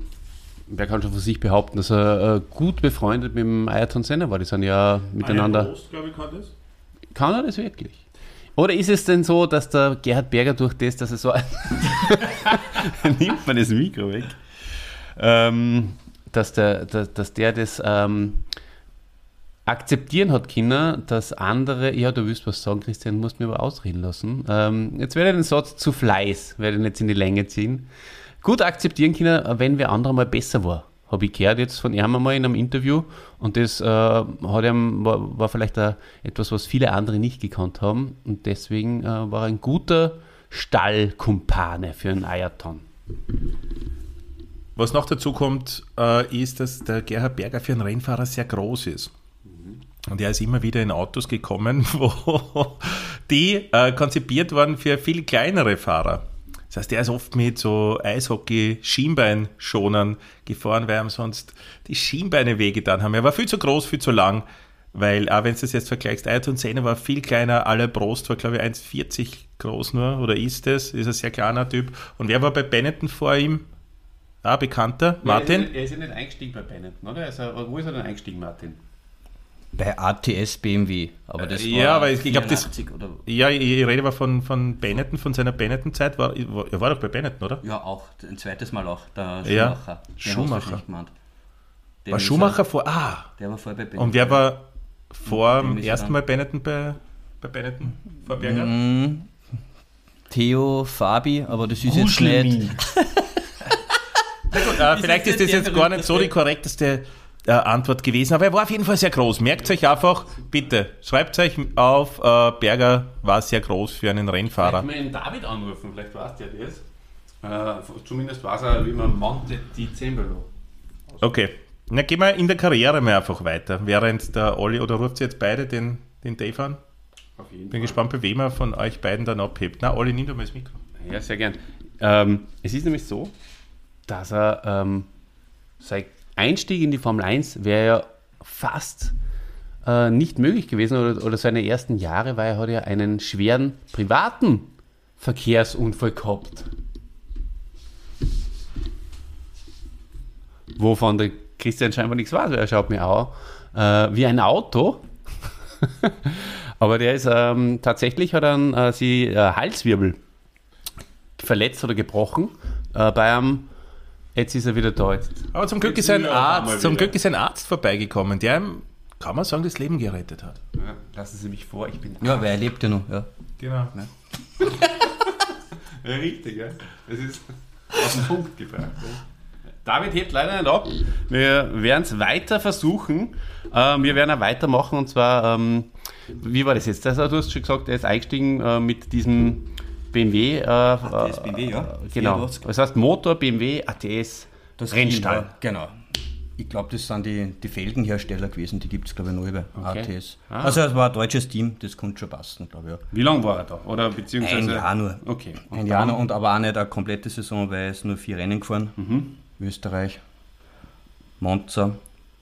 wer kann schon von sich behaupten, dass er äh, gut befreundet mit dem Ayrton Senna war. Die sind ja miteinander. glaube ich, kann das. Kann er das wirklich? Oder ist es denn so, dass der Gerhard Berger durch das, dass er so ein nimmt man das Mikro weg, ähm, dass, der, dass, dass der das ähm, akzeptieren hat Kinder, dass andere, ja, du willst was sagen, Christian, musst mir aber ausreden lassen. Ähm, jetzt werde ich den Satz zu Fleiß, werde ich jetzt in die Länge ziehen. Gut akzeptieren Kinder, wenn wer anderer mal besser war. Habe ich gehört jetzt von ihm einmal in einem Interview und das äh, hat ihm, war, war vielleicht äh, etwas, was viele andere nicht gekannt haben und deswegen äh, war er ein guter Stallkumpane für einen Ayrton. Was noch dazu kommt, äh, ist, dass der Gerhard Berger für einen Rennfahrer sehr groß ist. Und er ist immer wieder in Autos gekommen, wo die äh, konzipiert waren für viel kleinere Fahrer. Das heißt, er ist oft mit so Eishockey-Schienbeinschonern gefahren, weil ihm sonst die Schienbeine wehgetan haben. Er war viel zu groß, viel zu lang, weil, auch wenn du das jetzt vergleichst, Ayrton Senna war viel kleiner, alle Prost war, glaube ich, 1,40 groß nur, oder ist es, ist ein sehr kleiner Typ. Und wer war bei Benetton vor ihm? Ah, bekannter, Martin? Er ist ja nicht eingestiegen bei Benetton, oder? Also, wo ist er denn eingestiegen, Martin? Bei ATS BMW. Aber das Äh, war ja, aber ich glaub, das- 84 oder Ja, ich, ich rede aber von, von Benetton, von seiner Benetton-Zeit. War, er war doch bei Benetton, oder? Ja, auch ein zweites Mal auch, der Ja, Schumacher. Du Schumacher. War Schumacher vor. Ah! Er, der war vorher bei Benetton. Und wer war vor Dem er ersten Mal Benetton bei, bei Benetton? Vor Berger? Mhm. Theo Fabi, aber das ist jetzt nicht. Na gut, äh, vielleicht ist das jetzt gar nicht so die korrekteste äh, Antwort gewesen, aber er war auf jeden Fall sehr groß. Merkt euch einfach, bitte, schreibt euch auf, äh, Berger war sehr groß für einen Rennfahrer. Vielleicht mal den David anrufen, vielleicht weißt du ja das. Äh, zumindest weiß er, wie man Monte di Zembalo. Okay. Na, gehen wir in der Karriere mal einfach weiter. Während der Olli, oder ruft ihr jetzt beide den, den Dave an? Auf jeden Bin gespannt, bei wem er von euch beiden dann abhebt. Na, Olli, nimm doch mal das Mikro. Ja, sehr gern. Ähm, es ist nämlich so, dass er ähm, sein Einstieg in die Formel 1 wäre ja fast äh, nicht möglich gewesen oder, oder seine ersten Jahre, weil er hat ja einen schweren privaten Verkehrsunfall gehabt. Wovon der Christian scheinbar nichts weiß, weil er schaut mir auch äh, wie ein Auto. Aber der ist ähm, tatsächlich, hat dann äh, sie äh, Halswirbel verletzt oder gebrochen äh, bei einem. Jetzt ist er wieder da. Jetzt. Aber zum Glück, Jetzt ist ein er Arzt, zum. Glück ist ein Arzt vorbeigekommen, der ihm, kann man sagen, das Leben gerettet hat. Ja, lassen Sie mich vor, ich bin. Ja, weil er lebt ja noch. Ja. Genau. Ja, richtig, ja. Das ist auf den Punkt gebracht. Ja. David hebt leider nicht ab. Wir werden es weiter versuchen. Äh, wir werden auch weitermachen und zwar, ähm, wie war das jetzt? Also, du hast schon gesagt, er ist eingestiegen äh, mit diesem BMW. Äh, ATS BMW, ja. äh, Genau. 84. Das heißt Motor BMW ATS Rennstall. Ja, genau. Ich glaube, das sind die, die Felgenhersteller gewesen, die gibt es, glaube ich, noch über Okay. ATS. Ah. Also, es war ein deutsches Team, das konnte schon passen, glaube ich. Ja. Wie lange war er da? Oder beziehungsweise. Ein Jahr nur. Okay. Und Ein Jahr noch und aber auch nicht eine komplette Saison, weil es nur vier Rennen gefahren. Mhm. Österreich, Monza.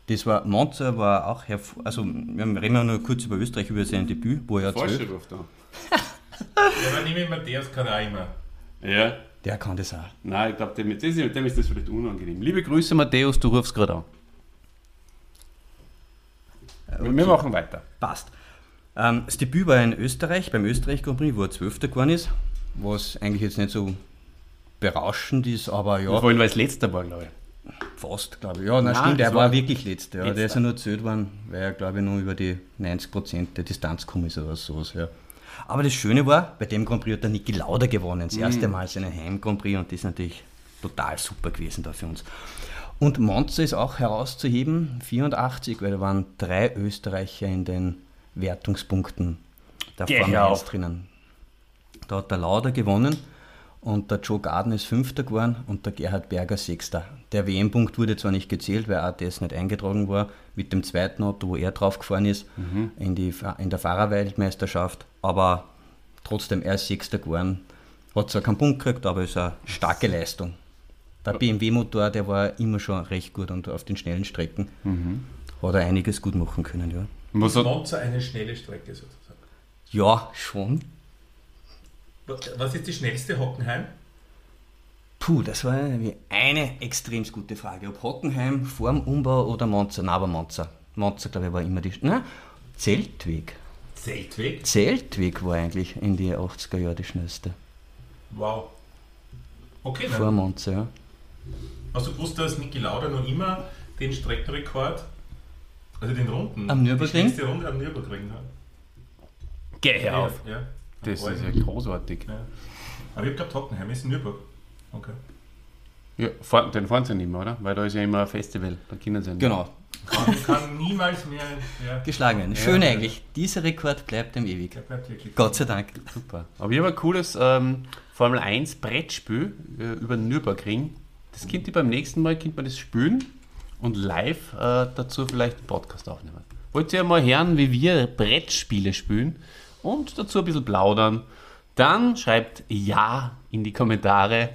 Das war, Monza war auch hervor, also wir reden ja nur kurz über Österreich, über sein Debüt, wo er ruft da. Ja, aber nehme Matthäus kann auch immer. Ja. der kann das auch. Nein, ich glaube, dem, ist- dem ist das vielleicht unangenehm. Liebe Grüße, Matthäus, du rufst gerade an. Wir machen weiter. Passt. Ähm, das Debüt war in Österreich, beim Österreich Grand Prix, wo er Zwölfter geworden ist, was eigentlich jetzt nicht so berauschend ist, aber ja, Vor allem, weil es letzter war, glaube ich. fast, glaube ich. Ja, na, Nein, stimmt, der war war wirklich Letzter. Ja. Der Letzter. ist ja nur zählt worden, weil er, glaube ich, nur über die 90% der Distanz gekommen ist oder sowas. Ja. Aber das Schöne war, bei dem Grand Prix hat der Niki Lauda gewonnen. Das erste Mal seinen Heim-Grand Prix und das ist natürlich total super gewesen da für uns. Und Monza ist auch herauszuheben, 84, weil da waren drei Österreicher in den Wertungspunkten der Geh Formel hör 1 auf. drinnen. Da hat der Lauda gewonnen und der Joe Garden ist Fünfter geworden und der Gerhard Berger Sechster. Der WM-Punkt wurde zwar nicht gezählt, weil ATS nicht eingetragen war, mit dem zweiten Auto, wo er drauf gefahren ist, in, die, in der Fahrerweltmeisterschaft, aber trotzdem, er ist Sechster geworden. Hat zwar keinen Punkt gekriegt, aber ist eine starke Leistung. Der BMW-Motor, der war immer schon recht gut und auf den schnellen Strecken hat er einiges gut machen können, ja. Was hat, Monza eine schnelle Strecke sozusagen. Ja, schon. Was ist die schnellste Hockenheim? Puh, das war eine eine extrem gute Frage. Ob Hockenheim, vorm Umbau oder Monza? Nein, aber Monza. Monza, glaube ich, war immer die. Nein, Zeltweg. Zeltweg. Zeltweg war eigentlich in die 80er Jahre die schnellste. Wow. Okay, Vor dann Monza, ja. hast du gewusst, dass Niki Lauda noch immer den Streckenrekord, also den Runden, Am Nürburgring? die schnellste Runde am Nürburgring hat. geh her auf. Ja. Das ist ja. ja großartig. ja. Aber ich habe gehabt, Hockenheim ist in Nürburg. Okay. Ja, den fahren sie nicht mehr, oder? Weil da ist ja immer ein Festival. Da können sie nicht. Genau. Kann, kann niemals mehr. Ja, Geschlagen werden. Schön eigentlich. Dieser Rekord bleibt ihm ewig. der bleibt wirklich. Gott sei Dank. Super. Aber ich habe ein cooles ähm, Formel 1 Brettspiel äh, über den Nürburgring. Das könnt ihr beim nächsten Mal könnt man das spielen und live äh, dazu vielleicht einen Podcast aufnehmen. Wollt ihr mal hören, wie wir Brettspiele spielen und dazu ein bisschen plaudern? Dann schreibt Ja in die Kommentare,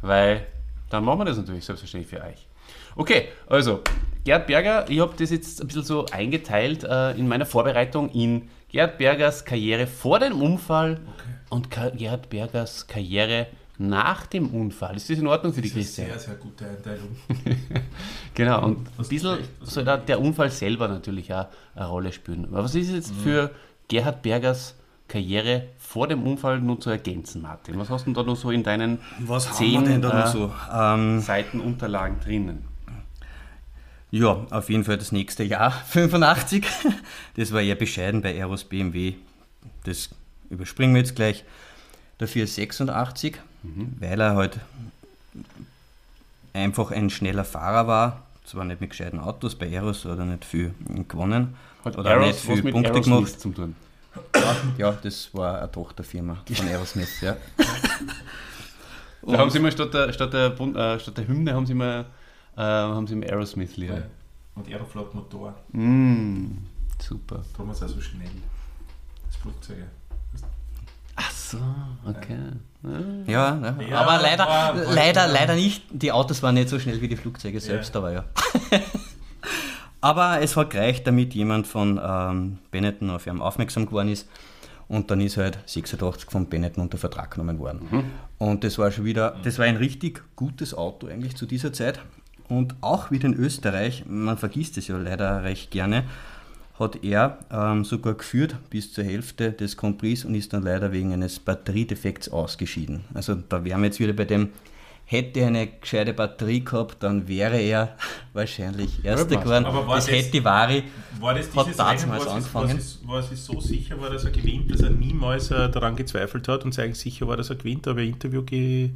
weil dann machen wir das natürlich selbstverständlich für euch. Okay, also Gerd Berger, ich habe das jetzt ein bisschen so eingeteilt äh, in meiner Vorbereitung in Gerd Bergers Karriere vor dem Unfall und Ka Gerd Bergers Karriere nach dem Unfall. Ist das in Ordnung für die Das Christian? sehr, sehr gute Einteilung. Genau, und ein bisschen soll da der Unfall selber natürlich auch eine Rolle spielen. Aber was ist jetzt für Gerhard Bergers Karriere vor dem Unfall nur zu ergänzen, Martin? Was hast du denn da noch so in deinen Was zehn äh, so? Ähm, Seiten Unterlagen drinnen? Ja, auf jeden Fall das nächste Jahr, 85. Das war eher bescheiden bei Aeros BMW. Das überspringen wir jetzt gleich. Dafür 86, weil er halt einfach ein schneller Fahrer war. Zwar nicht mit gescheiten Autos, bei Aeros hat er nicht viel gewonnen. Hat oder Aeros nicht viel Punkte Aerosmith gemacht. zu tun? Ja, ja, das war eine Tochterfirma von Aerosmith, ja. Da haben sie immer statt der, statt der, Bund- äh, statt der Hymne haben sie immer, äh, haben sie immer Aerosmith-Lieder. Und Aeroflot Motor. Mm, super. Darum ist es auch so schnell. Das Flugzeug. Ach so, okay. Ja, ne? Ja, aber leider, war- war- leider, leider nicht. Die Autos waren nicht so schnell wie die Flugzeuge selbst, aber ja. aber es hat gereicht, damit jemand von ähm, Benetton auf ihn aufmerksam geworden ist. Und dann ist halt 86 von Benetton unter Vertrag genommen worden. Und das war schon wieder, das war ein richtig gutes Auto eigentlich zu dieser Zeit. Und auch wieder in Österreich, man vergisst es ja leider recht gerne, hat er ähm, sogar geführt bis zur Hälfte des Grand Prix und ist dann leider wegen eines Batteriedefekts ausgeschieden. Also da wären wir jetzt wieder bei dem, hätte er eine gescheite Batterie gehabt, dann wäre er wahrscheinlich Erster geworden. Aber war Das das- hätte Vari War das Hat damals angefangen. er sich so sicher war, dass er gewinnt, dass er niemals äh, daran gezweifelt hat und sich eigentlich sicher war, dass er gewinnt? Da habe ich ein Interview ge,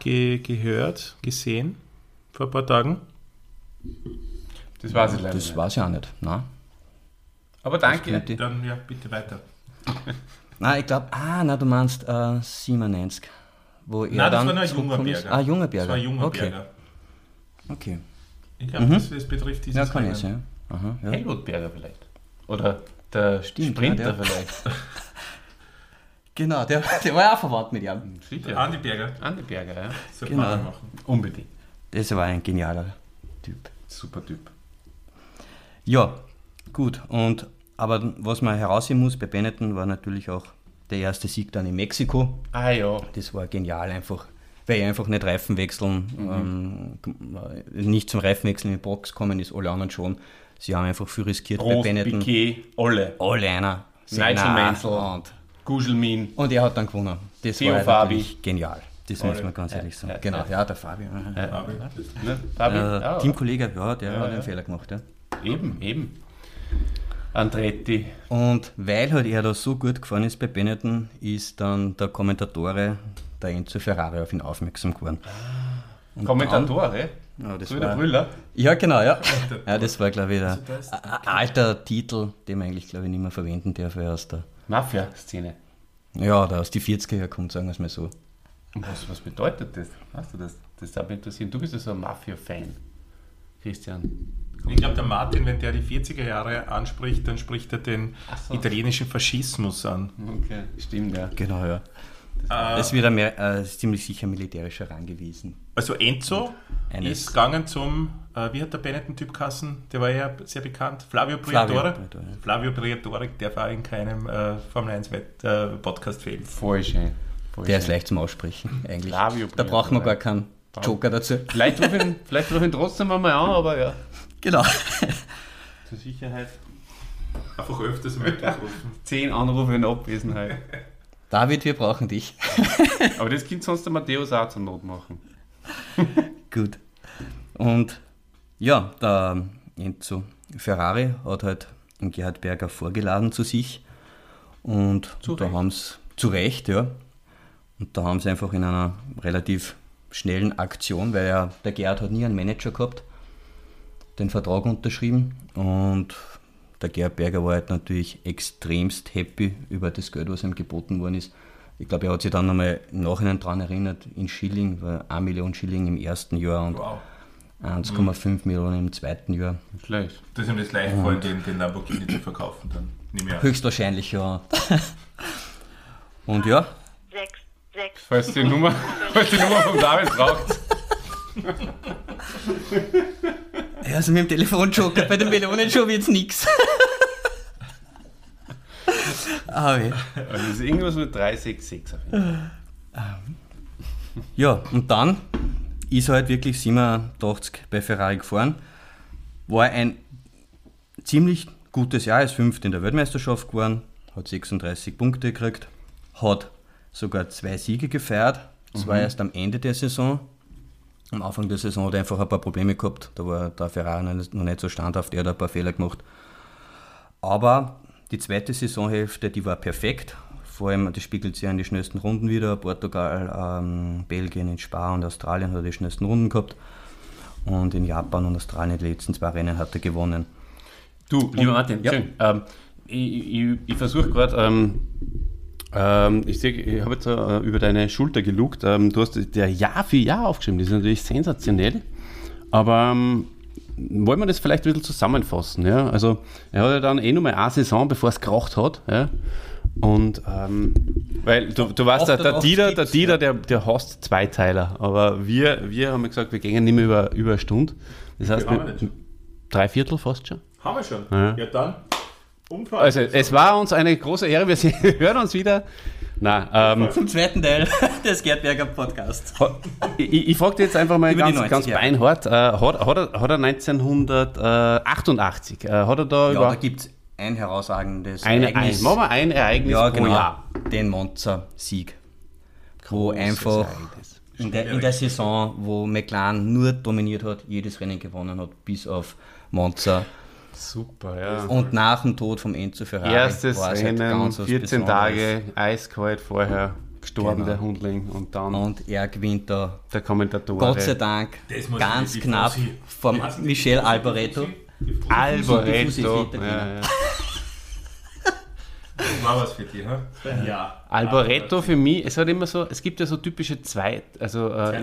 ge, gehört, gesehen, vor ein paar Tagen. Das weiß ich leider Das nicht. weiß ich auch nicht. Nein, Aber danke. Dann ja, bitte weiter. Nein ich glaube, ah, na, du meinst äh, 97. Wo er Nein, das dann war noch ein junger zurückgekommen ist. Berger. Ah, junger Das Berger. war ein junger okay. Berger. Okay. Ich glaube, das, das betrifft dieses Ja, kann ich ja. Aha, ja. Helmut Berger vielleicht. Oder der Stimmt, Sprinter ja, der- vielleicht. Genau, der, der war ja auch verwandt mit ihm. Sicher. Andi Berger. Andi Berger, ja. Sollte Genau. machen. Unbedingt. Das war ein genialer Typ. Super Typ. Ja, gut. Und, aber was man herausheben muss bei Benetton war natürlich auch der erste Sieg dann in Mexiko. Ah ja. Das war genial einfach. Weil einfach nicht Reifen wechseln, ähm, nicht zum Reifenwechseln in die Box kommen ist, alle anderen schon. Sie haben einfach viel riskiert bei Prost, Benetton. Piquet, alle. Alle einer. Nigel Mansell. Und, Gugelmin. und er hat dann gewonnen. Das Theo war Fabi. genial. Das muss man ganz ehrlich sagen. ja, genau, ja. der Fabi. Ja. Fabi. Ne? Fabi? Äh, Ja, Teamkollege, ja, der hat einen Fehler gemacht. Ja. Eben, eben. Andretti. Und weil halt er da so gut gefahren ist bei Benetton, ist dann der Kommentatore, der Enzo Ferrari, auf ihn aufmerksam geworden. Und Kommentatore. Dann, ja, das So wie der war, Brüller. ja, genau, ja. ja. Das war, glaube ich, der, da ein alter Titel, den man eigentlich, glaube ich, nicht mehr verwenden darf, weil er aus der, Mafia-Szene. ja, der aus die 40er Jahre kommt, sagen wir es mal so. Und Was, was bedeutet das? Weißt du das? Das darf mich interessieren. Du bist ja so ein Mafia-Fan, Christian. Ich glaube, der Martin, wenn der die 40er Jahre anspricht, dann spricht er den so. italienischen Faschismus an. Okay, stimmt, ja. Genau, ja. Äh, Das wird mehr, äh, ist ziemlich sicher militärisch herangewiesen. also Enzo ist gegangen zum, äh, wie hat der Benetton-Typ kassen? Der war ja sehr bekannt. Flavio Briatore. Flavio Briatore, der war in keinem äh, Formel 1 Wett, äh, Podcast fehlen. Voll schön. Der ist leicht zum Aussprechen, eigentlich. Flavio da braucht man gar keinen Joker dazu. Vielleicht rufe ich, ihn- vielleicht ruf ich ihn trotzdem einmal an, aber ja. Genau. Zur Sicherheit. Einfach öfters mal durchrufen. Zehn Anrufe in Abwesenheit. David, wir brauchen dich. Aber das könnte sonst der Matthäus auch zur Not machen. Gut. Und ja, der Enzo Ferrari hat halt den Gerhard Berger vorgeladen zu sich. Und Zu da haben sie zu Recht, ja. Und da haben sie einfach in einer relativ schnellen Aktion, weil ja der Gerhard hat nie einen Manager gehabt, den Vertrag unterschrieben. Und der Gerhard Berger war halt natürlich extremst happy über das Geld, was ihm geboten worden ist. Ich glaube, er hat sich dann nochmal im Nachhinein daran erinnert, in Schilling, war 1 Million Schilling im ersten Jahr und Wow. 1,5 Millionen im zweiten Jahr. Schlecht. Das ist ihm das leicht gefallen, den, den Lamborghini zu verkaufen dann. Höchstwahrscheinlich, ja. Und ja, sechs, sechs, Falls die Nummer, falls die Nummer vom David braucht. also mit dem Telefonjoker bei den Melonen schon wird's nix. Ah, weh. Also das ist irgendwas mit 366 auf jeden Fall. Ja, und dann ist er halt wirklich 87 bei Ferrari gefahren. War ein ziemlich gutes Jahr, ist fünfte in der Weltmeisterschaft geworden, hat 36 Punkte gekriegt, hat sogar zwei Siege gefeiert. Das war erst am Ende der Saison. Am Anfang der Saison hat er einfach ein paar Probleme gehabt. Da war der Ferrari noch nicht- so standhaft, er hat ein paar Fehler gemacht. Aber die zweite Saisonhälfte, die war perfekt. Vor allem, das spiegelt sich ja in die schnellsten Runden wieder. Portugal, ähm, Belgien, in Spa und Australien hat er die schnellsten Runden gehabt. Und in Japan und Australien die letzten zwei Rennen hat er gewonnen. Du, lieber Martin, Ja. schön. Ähm, ich ich, ich versuche gerade ähm, Ähm, ich ich habe jetzt äh, über deine Schulter gelugt. Ähm, du hast der Jahr für Jahr aufgeschrieben. Das ist natürlich sensationell. Aber ähm, wollen wir das vielleicht ein bisschen zusammenfassen? Ja? Also, er hat ja dann eh nur mal eine Saison, bevor es geraucht hat. Ja? Und, ähm, weil du, du weißt, der, der Dieter, der, Dieter der, der hasst Zweiteiler. Aber wir, wir haben gesagt, wir gehen nicht mehr über, über eine Stunde. Das heißt, haben wir mit, nicht. drei Viertel fast schon. Haben wir schon. Ja. Ja, dann. Umfall. Also, es war uns eine große Ehre. Wir sehen- hören uns wieder. Nein, ähm, Zum zweiten Teil des Gerdberger Podcasts. Ich, ich frage dich jetzt einfach mal Über ganz, 90 ganz Jahre. beinhart. Äh, hat, hat, er, hat er 1988, äh, hat er da Ja, über da gibt es ein herausragendes ein, ein, Ereignis. machen wir ein Ereignis ja, pro genau. Jahr? Den Monza-Sieg. Wo einfach Ereignis. in der, in der Saison, wo McLaren nur dominiert hat, jedes Rennen gewonnen hat, bis auf Monza. Super, ja. Und nach dem Tod vom Enzo Ferrari Erstes war es halt Rennen, ganz was 14 Besonderes. Tage, eiskalt vorher, gestorben Genau. der Hundling und dann Und er gewinnt da, der Kommentator. Gott sei Dank, ganz knapp vom Michel? Alboreto. Alboreto. Fussi, Ja, ja. Das war was für dich, ha? Ja. Alboreto für mich, es hat immer so, es gibt ja so typische zwei, also äh,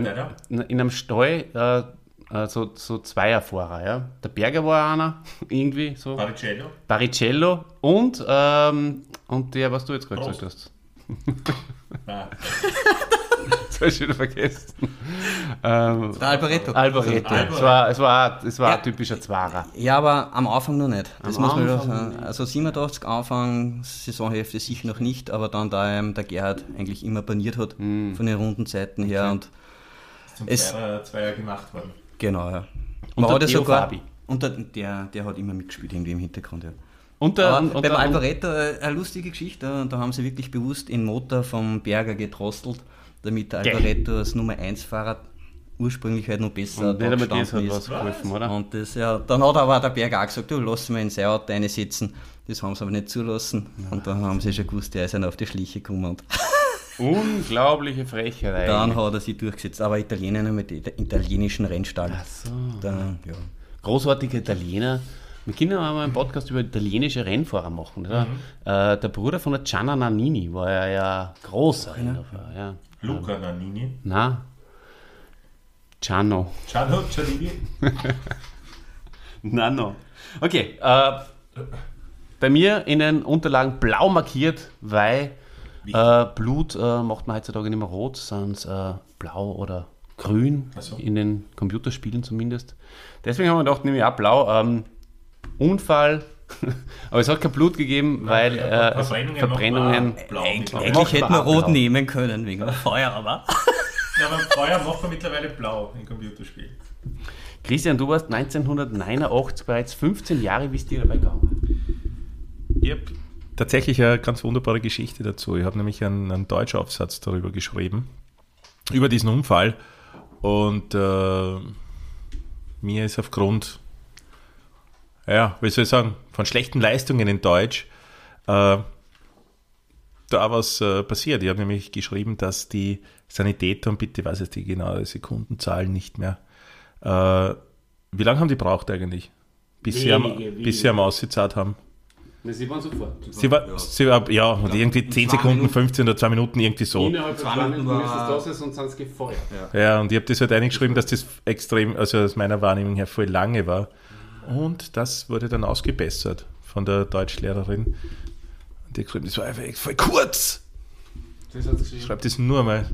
in, in einem Stall äh, äh, so, so Zweierfahrer, ja. Der Berger war einer, irgendwie so. Baricello. Baricello und, ähm, und der, was du jetzt gerade gesagt hast. Ah, Das habe ich schon vergessen. Ähm, Der Alboreto. Alboreto. Es war, es war, es war Ja. ein typischer Zweier. Ja, aber am Anfang noch nicht. Das Am muss man sagen. Also 87 Anfang, Saisonhälfte sicher noch nicht, aber dann da ihm der Gerhard eigentlich immer baniert hat Hm. von den Rundenzeiten her und zum Es- Zweier, Zweier gemacht worden. Genau, ja. Und der hat ja Theo sogar, Fabi. und der, der, der hat immer mitgespielt irgendwie im Hintergrund, ja. Und der, und, beim der, Alvaretto äh, eine lustige Geschichte, da, da haben sie wirklich bewusst den Motor vom Berger gedrosselt, damit der Geil. Alvaretto als Nummer 1 Fahrer ursprünglich halt noch besser und nicht einmal das hat was geholfen, oder? Und das, ja, dann hat aber der Berger auch gesagt, du lass mal in sein Auto einsetzen. Das haben sie aber nicht zulassen. Und dann haben sie schon gewusst, der ist einer auf die Schliche gekommen. Und Unglaubliche Frechheit. dann eigentlich. hat er sich durchgesetzt. Aber Italiener mit italienischen Rennstall. Ach so. Da, ja. großartige Italiener. Wir können auch mal einen Podcast über italienische Rennfahrer machen. Oder? Äh, der Bruder von der Gianna Nannini war ja, ja großer Rennfahrer. Ja. Luca Nannini. Na, Gianno. Gianno Cialini. Nano. Okay, äh, bei mir in den Unterlagen blau markiert, weil äh, Blut äh, macht man heutzutage nicht mehr rot, sondern äh, blau oder grün, so. in den Computerspielen zumindest. Deswegen haben wir gedacht, nehme ich auch blau. Ähm, Unfall, aber es hat kein Blut gegeben, weil ja, äh, es- Verbrennungen Verbrennungen. blau Eigentlich, eigentlich hätten man wir rot blau. nehmen können wegen Feuer, aber. Ja, aber Feuer macht man mittlerweile blau in Computerspielen. Christian, du warst 1989 bereits 15 Jahre, bist du dabei gegangen. Ich habe tatsächlich eine ganz wunderbare Geschichte dazu. Ich habe nämlich einen, einen Deutschaufsatz darüber geschrieben, über diesen Unfall. Und äh, mir ist aufgrund, ja, wie soll ich sagen, von schlechten Leistungen in Deutsch äh, da was äh, passiert. Ich habe nämlich geschrieben, dass die Sanitäter, und bitte weiß jetzt die genaue Sekundenzahl nicht mehr, äh, wie lange haben die braucht eigentlich? Bis, sie, am, Wenige, bis sie am Ausgezahlt haben. Sie waren sofort. Sie war, sie war ja, und irgendwie 10 zwei Sekunden, Minuten. 15 oder 2 Minuten, irgendwie so. Innerhalb von Zwei zwei Minuten Minuten war- ist es das und sonst gefeuert. Ja, und ich habe das halt eingeschrieben, dass das extrem, also aus meiner Wahrnehmung her voll lange war. Und das wurde dann ausgebessert von der Deutschlehrerin. Und die hat geschrieben, das war einfach voll kurz. Das hat sie geschrieben. Schreib das nur mal.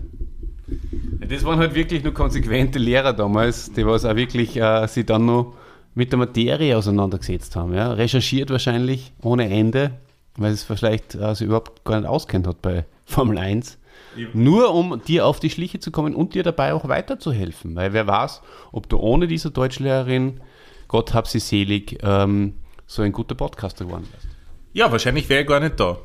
Ja, das waren halt wirklich nur konsequente Lehrer damals, die was auch wirklich äh, sich dann noch mit der Materie auseinandergesetzt haben. Ja? Recherchiert wahrscheinlich ohne Ende, weil es vielleicht sich überhaupt gar nicht auskennt hat bei Formel 1. Nur um dir auf die Schliche zu kommen und dir dabei auch weiterzuhelfen. Weil wer weiß, ob du ohne diese Deutschlehrerin, Gott hab sie selig, ähm, so ein guter Podcaster geworden wärst. Ja, wahrscheinlich wäre ich gar nicht da.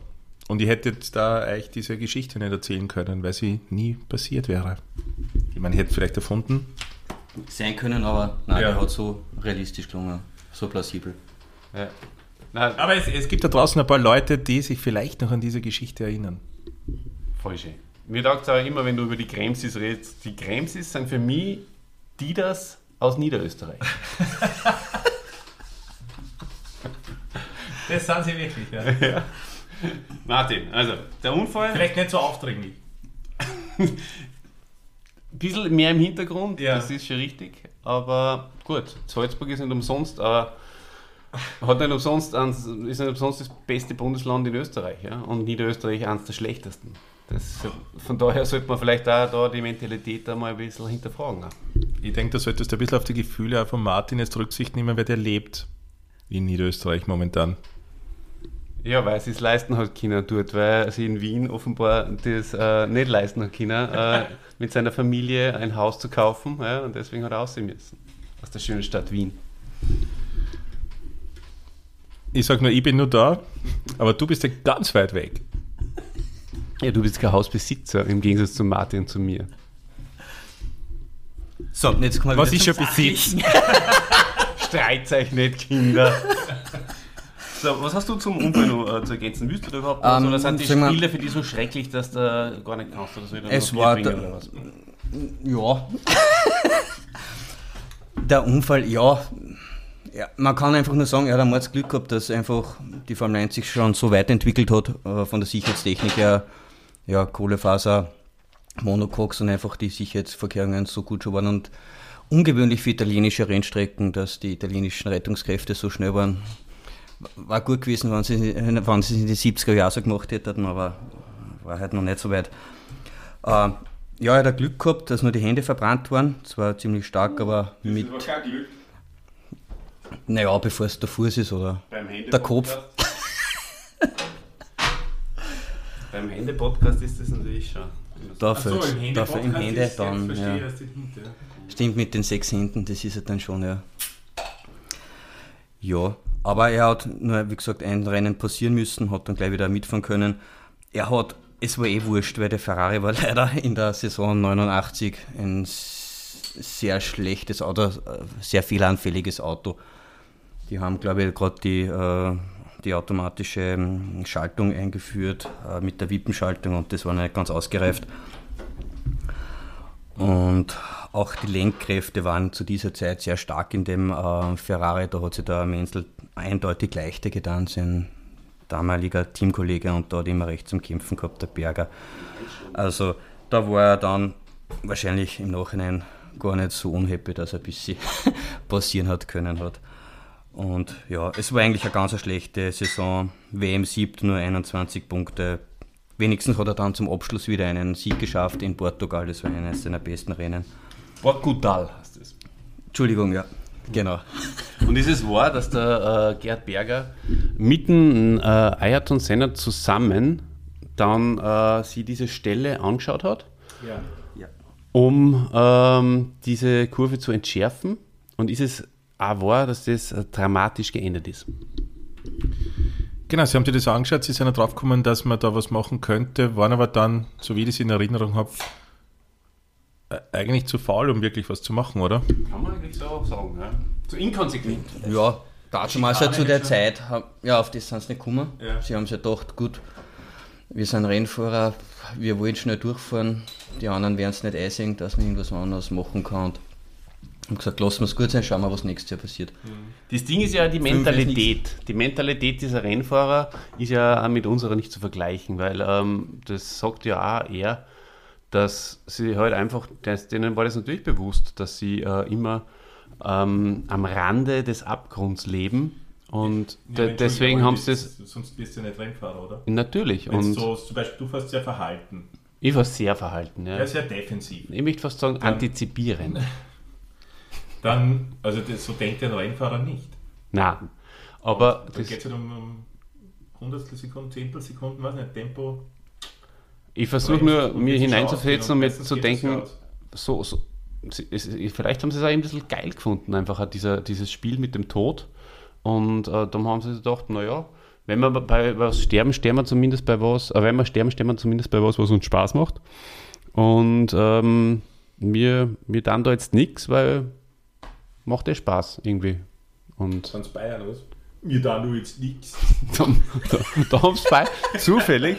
Und ich hätte jetzt da eigentlich diese Geschichte nicht erzählen können, weil sie nie passiert wäre. Ich meine, ich hätte vielleicht erfunden. Sein können, aber nein, Ja. der hat so realistisch gelungen, so plausibel. Ja. Na, Aber es, es gibt da draußen ein paar Leute, die sich vielleicht noch an diese Geschichte erinnern. Voll schön. Mir taugt es aber immer, wenn du über die Kremsis redest. Die Kremsis sind für mich die das aus Niederösterreich. Das sind sie wirklich, ja. Martin, also der Unfall, Vielleicht nicht so aufdringlich. ein bisschen mehr im Hintergrund, Ja. das ist schon richtig. Aber gut, Salzburg ist nicht umsonst, aber hat nicht umsonst, eins- ist nicht umsonst das beste Bundesland in Österreich. Ja? Und Niederösterreich eines der schlechtesten. Das, von daher sollte man vielleicht auch da die Mentalität einmal ein bisschen hinterfragen. Ich denke, da solltest du ein bisschen auf die Gefühle auch von Martin jetzt Rücksicht nehmen, weil der lebt in Niederösterreich momentan. Ja, weil sie es leisten hat können dort, weil sie in Wien offenbar das äh, nicht leisten hat können, äh, mit seiner Familie ein Haus zu kaufen. Ja, und deswegen hat er aussehen müssen. Aus der schönen Stadt Wien. Ich sag nur, ich bin nur da, aber du bist ja ganz weit weg. Ja, du bist kein Hausbesitzer, im Gegensatz zu Martin und zu mir. So, jetzt kommen wir Was ist schon Besitz? Streit euch nicht, Kinder. So, was hast du zum Unfall noch äh, zu ergänzen? Willst du da überhaupt was? Ähm, Oder sind die sag mal- Spiele für dich so schrecklich, dass du gar nicht kannst? Oder da Es war der- oder was? Ja. Der Unfall, ja. ja. Man kann einfach nur sagen, er hat einmal das Glück gehabt, dass einfach die Formel 1 sich schon so weiterentwickelt hat, äh, von der Sicherheitstechnik her, ja, Kohlefaser, Monocoques und einfach die Sicherheitsvorkehrungen so gut schon waren und ungewöhnlich für italienische Rennstrecken, dass die italienischen Rettungskräfte so schnell waren. War gut gewesen, wenn sie, wenn sie es in die 70er Jahre so gemacht hätten, aber war halt noch nicht so weit. Äh, ja, er hat Glück gehabt, dass nur die Hände verbrannt waren. Zwar ziemlich stark, aber mit, kein Glück naja, bevor es der Fuß ist oder beim Hände der Kopf. beim Hände-Podcast ist das natürlich schon. Dafür, dafür im Hände ist, dann. ich verstehe, Ja. Hände. Stimmt mit den sechs Händen, das ist er dann schon, ja. Ja, aber er hat nur, wie gesagt, ein Rennen passieren müssen, hat dann gleich wieder mitfahren können. Er hat, es war eh wurscht, weil der Ferrari war leider in der Saison 89 ein sehr schlechtes Auto, äh, sehr fehleranfälliges Auto. Die haben, glaube ich, gerade die, äh, die automatische ähm, Schaltung eingeführt äh, mit der Wippenschaltung und das war nicht ganz ausgereift. Und auch die Lenkkräfte waren zu dieser Zeit sehr stark in dem äh, Ferrari. Da hat sich der Menzel eindeutig leichter getan, sein damaliger Teamkollege, und da hat immer recht zum Kämpfen gehabt, der Berger. Also da war er dann wahrscheinlich im Nachhinein gar nicht so unhappy, dass er ein bisschen passieren hat können hat. Und ja, es war eigentlich eine ganz schlechte Saison. WM 7 nur 21 Punkte. Wenigstens hat er dann zum Abschluss wieder einen Sieg geschafft in Portugal. Das war eines seiner besten Rennen. Portugal heißt es. Entschuldigung, ja. Genau. Und ist es wahr, dass der äh, Gerd Berger mit dem äh, Ayrton Senna zusammen dann äh, sie diese Stelle angeschaut hat, Ja. Ja. um ähm, diese Kurve zu entschärfen? Und ist es auch wahr, dass das äh, dramatisch geendet ist? Genau, Sie haben sich das angeschaut, Sie sind ja drauf gekommen, dass man da was machen könnte, waren aber dann, so wie ich das in Erinnerung habe, eigentlich zu faul, um wirklich was zu machen, oder? Kann man eigentlich so sagen, ja. Zu inkonsequent. Ja, damals ja zu der schon. Zeit, haben- ja, auf das sind sie nicht gekommen. Ja. Sie haben sich gedacht, gut, wir sind Rennfahrer, wir wollen schnell durchfahren, die anderen werden es nicht einsehen, dass man irgendwas anderes machen kann. Und haben gesagt, lassen wir es gut sein, schauen wir, was nächstes Jahr passiert. Das Ding ist ja die Mentalität. Die Mentalität dieser Rennfahrer ist ja auch mit unserer nicht zu vergleichen, weil ähm, das sagt ja auch er, dass sie halt einfach, denen war das natürlich bewusst, dass sie äh, immer ähm, am Rande des Abgrunds leben und de deswegen haben sie das Sonst bist du nicht Rennfahrer, oder? natürlich und so, zum Beispiel, du fährst sehr verhalten, ich war sehr verhalten. Ja. ja, sehr defensiv. Ich möchte fast sagen, antizipieren. Dann, also das, so denkt ein Rennfahrer nicht. Nein, aber Da das, geht es halt um, um Hundertstel Sekunden, Zehntel Sekunden, weiß nicht, Tempo. Ich versuche nur, mir aus? und mir zu denken, so so, vielleicht haben sie es auch ein bisschen geil gefunden, einfach dieser, dieses Spiel mit dem Tod. Und äh, dann haben sie gedacht, naja, wenn wir bei was sterben, sterben wir zumindest bei was, äh, wenn wir sterben, sterben wir zumindest bei was, was uns Spaß macht. Und ähm, wir, wir dann da jetzt nichts, weil macht eh Spaß irgendwie. Und Sonst Bayern, oder? Mir da nur jetzt nichts. da, da, da haben sie bei, zufällig,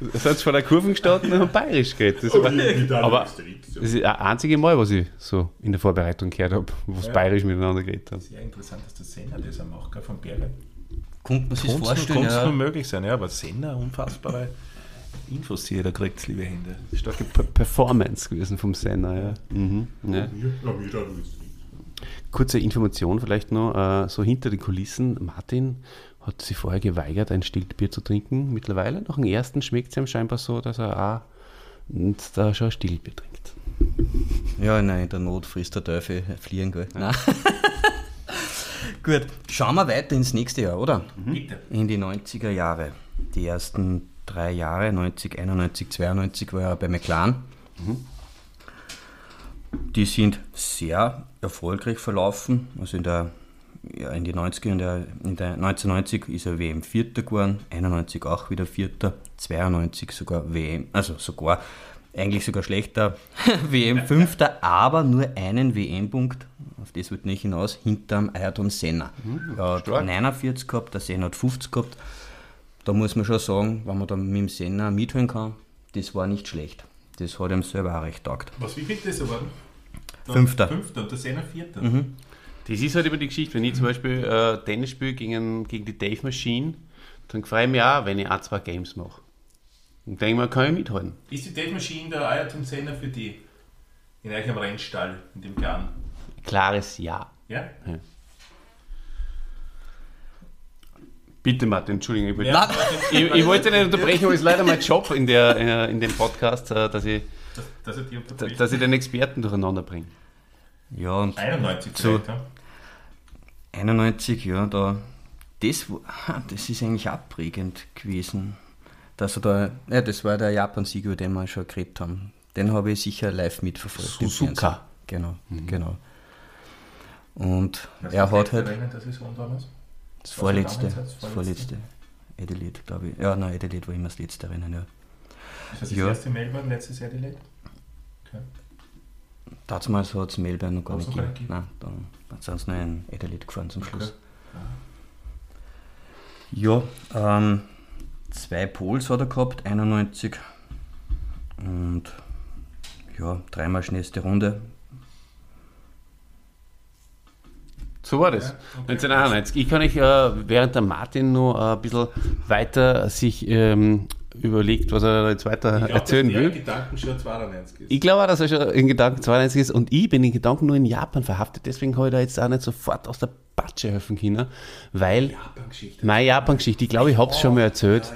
sie vor der Kurve gestanden und haben bayerisch geredet. Das war, aber das ist das einzige Mal, was ich so in der Vorbereitung gehört habe, wo sie Ja. bayerisch miteinander geredet haben. Sehr interessant, dass der Senna das auch macht, von Bergen. Kommt man sich Kunst vorstellen, nur, ja. nur möglich sein, ja, aber Sender, unfassbare Infos, die jeder kriegt, liebe Hände. Starke P Performance gewesen vom Senna, ja. Mhm. ja. Kurze Information vielleicht noch, äh, so hinter den Kulissen. Martin hat sich vorher geweigert, ein Stillbier zu trinken. Mittlerweile, nach dem ersten, schmeckt es ihm scheinbar so, dass er auch da schon ein Stillbier trinkt. Ja, nein, in der Not frisst der Teufel fliehen, gell? Nein. Gut, schauen wir weiter ins nächste Jahr, oder? Bitte. In die 90er Jahre. Die ersten drei Jahre, 90, 91, 92, war er bei McLaren. Die sind sehr erfolgreich verlaufen. Also in, der, ja, in die 90er, in der, in der 1990 ist er WM Vierter geworden, 91 auch wieder Vierter, 92 sogar WM, also sogar eigentlich sogar schlechter WM Fünfter, aber nur einen WM-Punkt, auf das wird nicht hinaus, hinterm Ayrton Senna. er hat stark. 49 gehabt, der Senna hat 50 gehabt. Da muss man schon sagen, wenn man dann mit dem Senna mitholen kann, das war nicht schlecht. Das hat ihm selber auch recht taugt. Was, wie viel ist das geworden? Fünfter. Fünfter und der Senna Vierter. Das ist halt immer die Geschichte, wenn ich zum Beispiel äh, Tennis spiele gegen, gegen die Dave Machine, dann freue ich mich auch, wenn ich ein, zwei Games mache. Und denke mir, kann ich mithalten. Ist die Date Machine der Ayrton Senna für die in eurem Rennstall, in dem Kleinen? Klares Ja. Ja? Bitte, Martin, Entschuldigung. Ich wollte, Ja, ich, ich wollte nicht unterbrechen, aber es ist leider mein Job in, der, äh, in dem Podcast, äh, dass ich, dass, dass dass ich den Experten durcheinander bringe. Ja, und 91 So. vielleicht, ja? 91, ja, da, das, das ist eigentlich auch prägend gewesen. Dass er da, ja, das war der Japan-Sieg, über den wir schon geredet haben. Den habe ich sicher live mitverfolgt. Suzuka. Genau, genau. Und Das er hat das halt Rennen, das ist rund damals? das Was vorletzte, das das vorletzte, Adelaide, glaube ich. Ja, nein, Adelaide war immer das letzte Rennen, ja. Ist das das Ja. erste Melbourne, letztes Adelaide? Okay. Damals hat es Melbourne noch gar nicht gegeben. Nein, dann sind sie noch in Adelaide gefahren zum Schluss. Okay. Ja, ähm, zwei Pols hat er gehabt, 91 und ja, dreimal schnellste Runde. So war das. Ja, okay. 1991. Ich kann euch, äh, während der Martin noch äh, ein bisschen weiter sich ähm, überlegt, was er jetzt weiter Ich glaub, erzählen will. Gedanken schon 92 ist. Ich glaube auch, dass er schon in Gedanken 92 ist und ich bin in Gedanken nur in Japan verhaftet. Deswegen habe ich da jetzt auch nicht sofort aus der Patsche helfen können, weil Japan-Geschichte. meine Japan-Geschichte, ich glaube, ich habe es schon mal erzählt.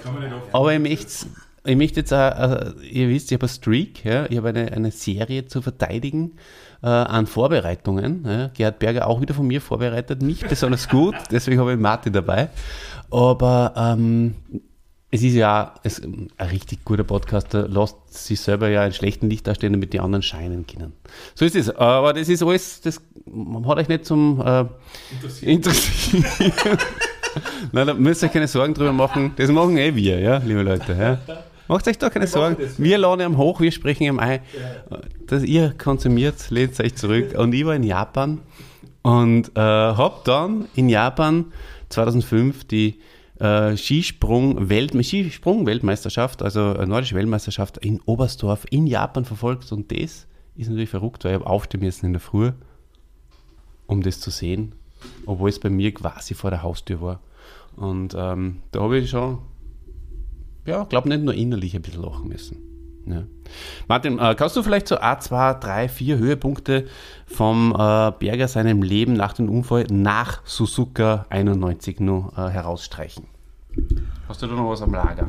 Aber ich möchte, ich möchte jetzt auch, äh, ihr wisst, ich habe eine Streak, ja, ich habe eine, eine Serie zu verteidigen äh, an Vorbereitungen. Ja. Gerhard Berger auch wieder von mir vorbereitet, nicht besonders gut, deswegen habe ich Martin dabei. Aber ähm, es ist ja es, ein richtig guter Podcaster, lässt sich selber ja in schlechten Licht darstellen, damit die anderen scheinen können. So ist es. Aber das ist alles, das hat euch nicht zum äh, interessieren. Nein, da müsst ihr euch keine Sorgen drüber machen. Das machen eh wir, ja, liebe Leute. Ja. Macht euch da keine Sorgen. Wir laden ihm hoch, wir sprechen ihm ein. Dass ihr konsumiert, lehnt euch zurück. Und ich war in Japan und äh, habe dann in Japan 2005 die äh, Skisprung-Welt Skisprung-Weltmeisterschaft, also äh, nordische Weltmeisterschaft in Oberstdorf in Japan verfolgt. Und das ist natürlich verrückt, weil ich aufstehen müssen in der Früh, um das zu sehen, obwohl es bei mir quasi vor der Haustür war. Und ähm, da habe ich schon, ja, glaube nicht nur innerlich ein bisschen lachen müssen. Ja. Martin, äh, kannst du vielleicht so ein, zwei, drei, vier Höhepunkte vom äh, Berger seinem Leben nach dem Unfall nach Suzuka 91 noch äh, herausstreichen? Hast du da noch was am Lager?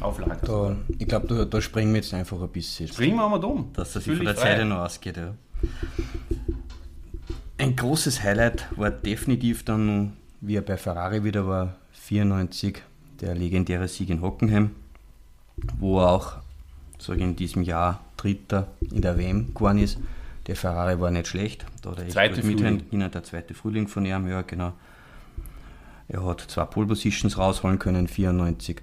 Auf Lager? Da, ich glaube, da, da springen wir jetzt einfach ein bisschen. Springen wir mal dumm. dass sich Fühl von der. Zeit noch ausgeht. Ja. Ein großes Highlight war definitiv dann, wie er bei Ferrari wieder war, 94, der legendäre Sieg in Hockenheim, wo er auch sag ich, in diesem Jahr Dritter in der WM geworden ist. Der Ferrari war nicht schlecht, da hat er echt Zweite mithalten Frühling. der zweite Frühling von ihm, ja genau. Er hat zwei Pole Positions rausholen können, 94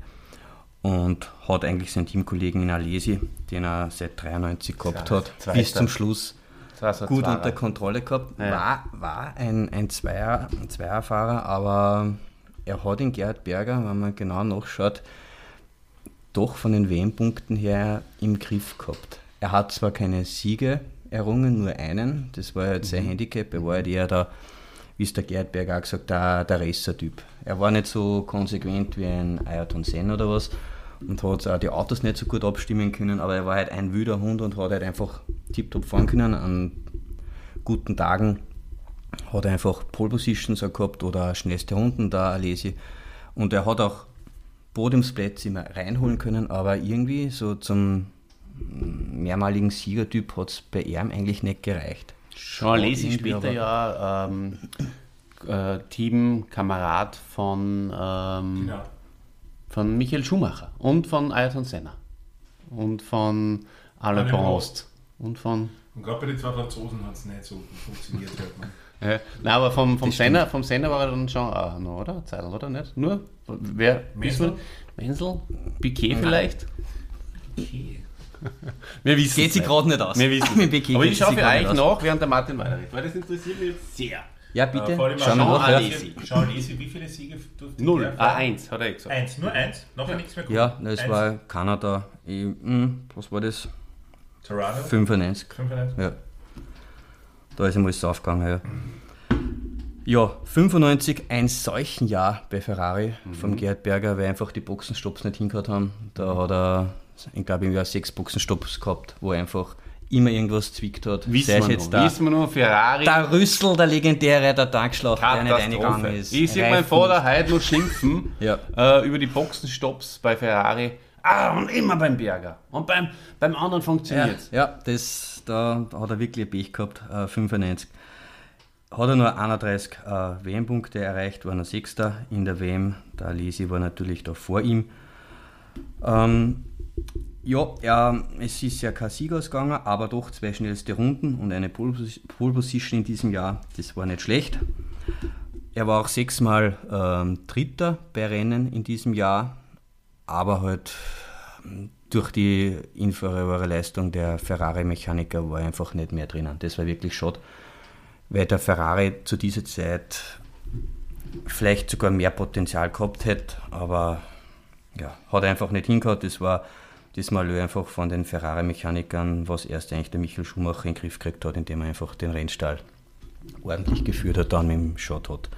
und hat eigentlich seinen Teamkollegen in Alesi, den er seit 93 gehabt hat, Zweiter. bis zum Schluss gut Zwarer. unter Kontrolle gehabt. Ja. War, war ein, ein, Zweier, ein Zweierfahrer, aber er hat in Gerhard Berger, wenn man genau nachschaut, doch von den WM-Punkten her im Griff gehabt. Er hat zwar keine Siege errungen, nur einen, das war jetzt Mhm. sein Handicap, er war halt eher der wie es der Gerd Berg auch gesagt hat, der, der Racer-Typ. Er war nicht so konsequent wie ein Ayrton Senna oder was und hat auch die Autos nicht so gut abstimmen können, aber er war halt ein wilder Hund und hat halt einfach tiptop fahren können. An guten Tagen hat er einfach Pole Positions gehabt oder schnellste Hunden da Alesi. Und er hat auch Podiumsplätze immer reinholen können, aber irgendwie so zum mehrmaligen Siegertyp hat es bei ihm eigentlich nicht gereicht. Jean Alesi irgendwie, später ja ähm, äh, Teamkamerad von, ähm, Ja. von Michael Schumacher und von Ayrton Senna und von Alain Prost und von Und gerade bei den zwei Franzosen hat es nicht so funktioniert. Halt, ne? Ja, nein, aber vom, vom, Senna, vom Senna war er dann schon auch noch, oder? Zeitl, oder nicht? Nur? Wer? Menzel? Menzel? Piquet vielleicht? Wir wissen Geht sich gerade nicht aus. Wir wissen Mit Piquet Aber geht ich sie schaue für euch nach, während der Martin weiterredet, weil das interessiert mich jetzt sehr. Ja, bitte. Äh, vor allem Schauen wir. Alesi. Jean Alesi, wie viele Siege durfte Null. der Ah, eins, hat er eh gesagt. Eins, nur eins, nachher nichts mehr ja, das Eins. war Kanada. Ich, hm, was war das? Toronto, 95. 95. Ja. Da ist einmal das aufgegangen, ja. Ja, 95, ein solchen Jahr bei Ferrari vom Gerhard Berger, weil einfach die Boxenstopps nicht hingehört haben. Da hat er, ich glaube, im Jahr sechs Boxenstopps gehabt, wo er einfach immer irgendwas zwickt hat. Sei Wissen es wir jetzt noch. da, Wissen wir noch, Ferrari. der Rüssel, der legendäre, der Tankschlauch, der nicht reingegangen ist. Ich sehe meinen Vater heute noch schimpfen Ja. äh, über die Boxenstopps bei Ferrari. Ah, und immer beim Berger. Und beim, beim anderen Ja, funktioniert es. ja das, da hat er wirklich Pech gehabt, äh, 95. Hat er nur 31 äh, WM-Punkte erreicht, war er Sechster in der WM. Der Alesi war natürlich da vor ihm. Ähm, ja, er, es ist ja kein Sieg ausgegangen, aber doch zwei schnellste Runden und eine Pole Pole Position in diesem Jahr. Das war nicht schlecht. Er war auch sechsmal ähm, Dritter bei Rennen in diesem Jahr, aber halt durch die inferiore Leistung der Ferrari-Mechaniker war einfach nicht mehr drinnen. Das war wirklich schade, weil der Ferrari zu dieser Zeit vielleicht sogar mehr Potenzial gehabt hätte, aber ja, hat einfach nicht hingehört. Das war das Malheur einfach von den Ferrari-Mechanikern, was erst eigentlich der Michael Schumacher in den Griff gekriegt hat, indem er einfach den Rennstall ordentlich geführt hat, dann mit dem Shot hat.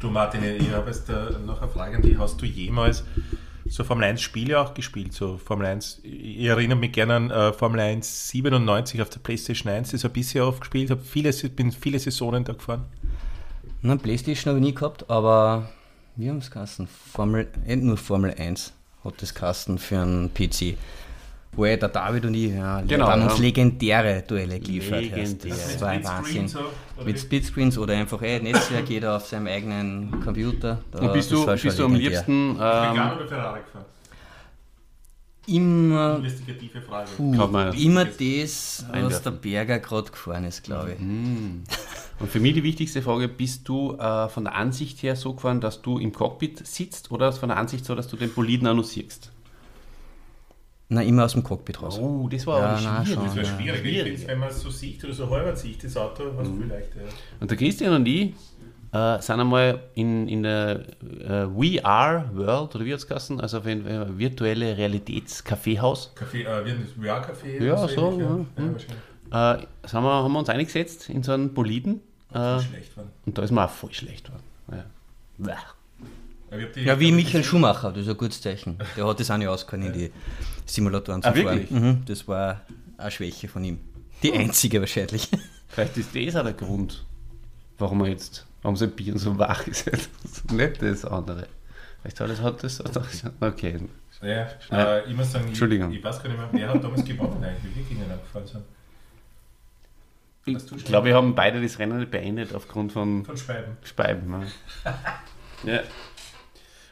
Du Martin, ich habe jetzt äh, noch eine Frage an dich. Hast du jemals so Formel 1 Spiele auch gespielt? So Formel 1, ich erinnere mich gerne an äh, Formel 1 97 auf der Playstation 1, das habe ich bisher oft gespielt, habe viele, bin viele Saisonen da gefahren. Na, Playstation habe ich nie gehabt, aber wir haben es Kasten. Formel, nicht nur Formel 1 hat das Kasten für einen PC. Wo der David und ich ja, Genau, haben uns ja. legendäre Duelle geliefert. Legendär. Das Mit war ein Wahnsinn. Mit? Splitscreens oder einfach eh, Netzwerk, jeder auf seinem eigenen Computer. Da, Und bist du, bist du am liebsten. Vegan Ähm, oder Ferrari gefahren? Immer, Investigative Frage. Kann man- immer das, was Einwerfen. der Berger gerade gefahren ist, glaube ich. und für mich die wichtigste Frage: Bist du äh, von der Ansicht her so gefahren, dass du im Cockpit sitzt oder von der Ansicht so, dass du den Boliden auch noch siehst? Na, immer aus dem Cockpit raus. Oh, das war Ja, aber nein, schwierig. Das wäre Ja, schwierig. Ich schwierig. wenn man es so sieht oder so halber sieht, das Auto, was viel leichter. Ja. Und der Christian und ich äh, sind einmal in, in der äh, VR World, oder wie hat es geheißen? Also auf ein äh, virtuelle Realitäts-Kaffeehaus. Kaffee, äh, VR-Café? Ja, oder so, ähnlich, ja. ja. Hm. wahrscheinlich. Äh, sind wir, haben wir uns eingesetzt in so einen Boliden. Äh, und da ist mir auch voll schlecht geworden. Ja. Aber ich hab die- Ja, wie Michael Schumacher, das ist ein gutes Zeichen. Der hat das auch nicht ausgekannt in die Simulatoren zu Ah, fahren. Mhm, das war eine Schwäche von ihm. Die einzige wahrscheinlich. Vielleicht ist das auch der Grund, warum er jetzt am sein Bier so wach ist. Nicht das andere. Vielleicht hat das, hat das okay. Ja, Ja. äh, ich muss sagen, ich, Entschuldigung. ich weiß gar nicht mehr, wer hat damals gewonnen eigentlich, wie wir gegen ihn angefahren sind. Ich glaube, wir haben beide das Rennen nicht beendet aufgrund von Von Schweiben. Speiben. Ne? ja.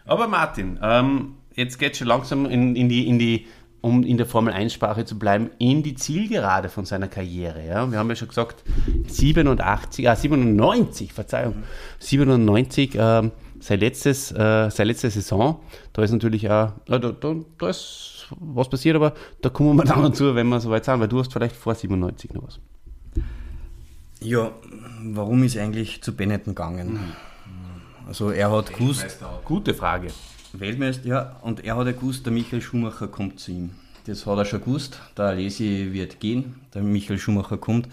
Aber Martin, ähm, jetzt geht schon langsam in, in, die, in die, um in der Formel 1-Sprache zu bleiben, in die Zielgerade von seiner Karriere. Ja? Wir haben ja schon gesagt, 87, ah, 97, Verzeihung, 97, ähm, sein letztes, äh, seine letzte Saison. Da ist natürlich auch, äh, da, da, da ist was passiert, aber da kommen wir dann dazu, wenn wir soweit sind, weil du hast vielleicht vor 97 noch was. Ja, warum ist eigentlich zu Benetton gegangen? Also er hat gewusst. Gute Frage. Weltmeister, ja, und er hat ja gewusst, der Michael Schumacher kommt zu ihm. Das hat er schon gewusst. Der Alesi wird gehen, der Michael Schumacher kommt.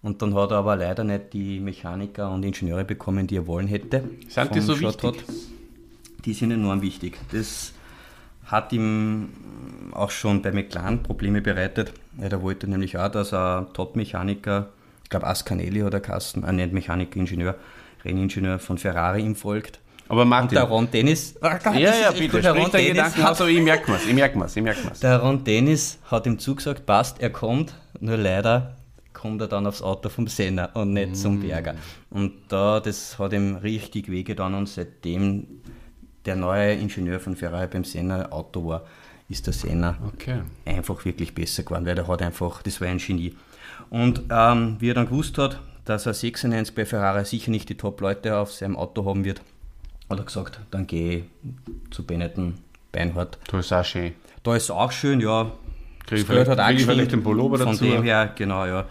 Und dann hat er aber leider nicht die Mechaniker und Ingenieure bekommen, die er wollen hätte. Sind die so Shortcut. wichtig? Die sind enorm wichtig. Das hat ihm auch schon bei McLaren Probleme bereitet. Der wollte nämlich auch, dass ein Top-Mechaniker, ich glaube Ascanelli hat er Kasten, ein nicht Mechaniker, Ingenieur, Renningenieur von Ferrari ihm folgt. Aber Und Martin. der Ron Dennis, Ah, Gott, ja, ja, bitte. Der Ron Dennis Gedanken hat aus, aber ich merke mir's, ich merke mir's, ich merke mir's. der Ron Dennis hat ihm zugesagt, passt, er kommt, nur leider kommt er dann aufs Auto vom Senna und nicht zum Mm. Berger. Und da, das hat ihm richtig wehgetan und seitdem der neue Ingenieur von Ferrari beim Senna Auto war, ist der Senna Okay. einfach wirklich besser geworden, weil der hat einfach, das war ein Genie. Und ähm, wie er dann gewusst hat, dass er 96 bei Ferrari sicher nicht die Top-Leute auf seinem Auto haben wird, hat er gesagt, dann gehe ich zu Benetton Beinhardt. Das ist auch schön. Da ist es auch schön, ja. Krieg ich Das Geld vielleicht- krieg ich vielleicht den Pullover Von dazu? dem her, genau, ja.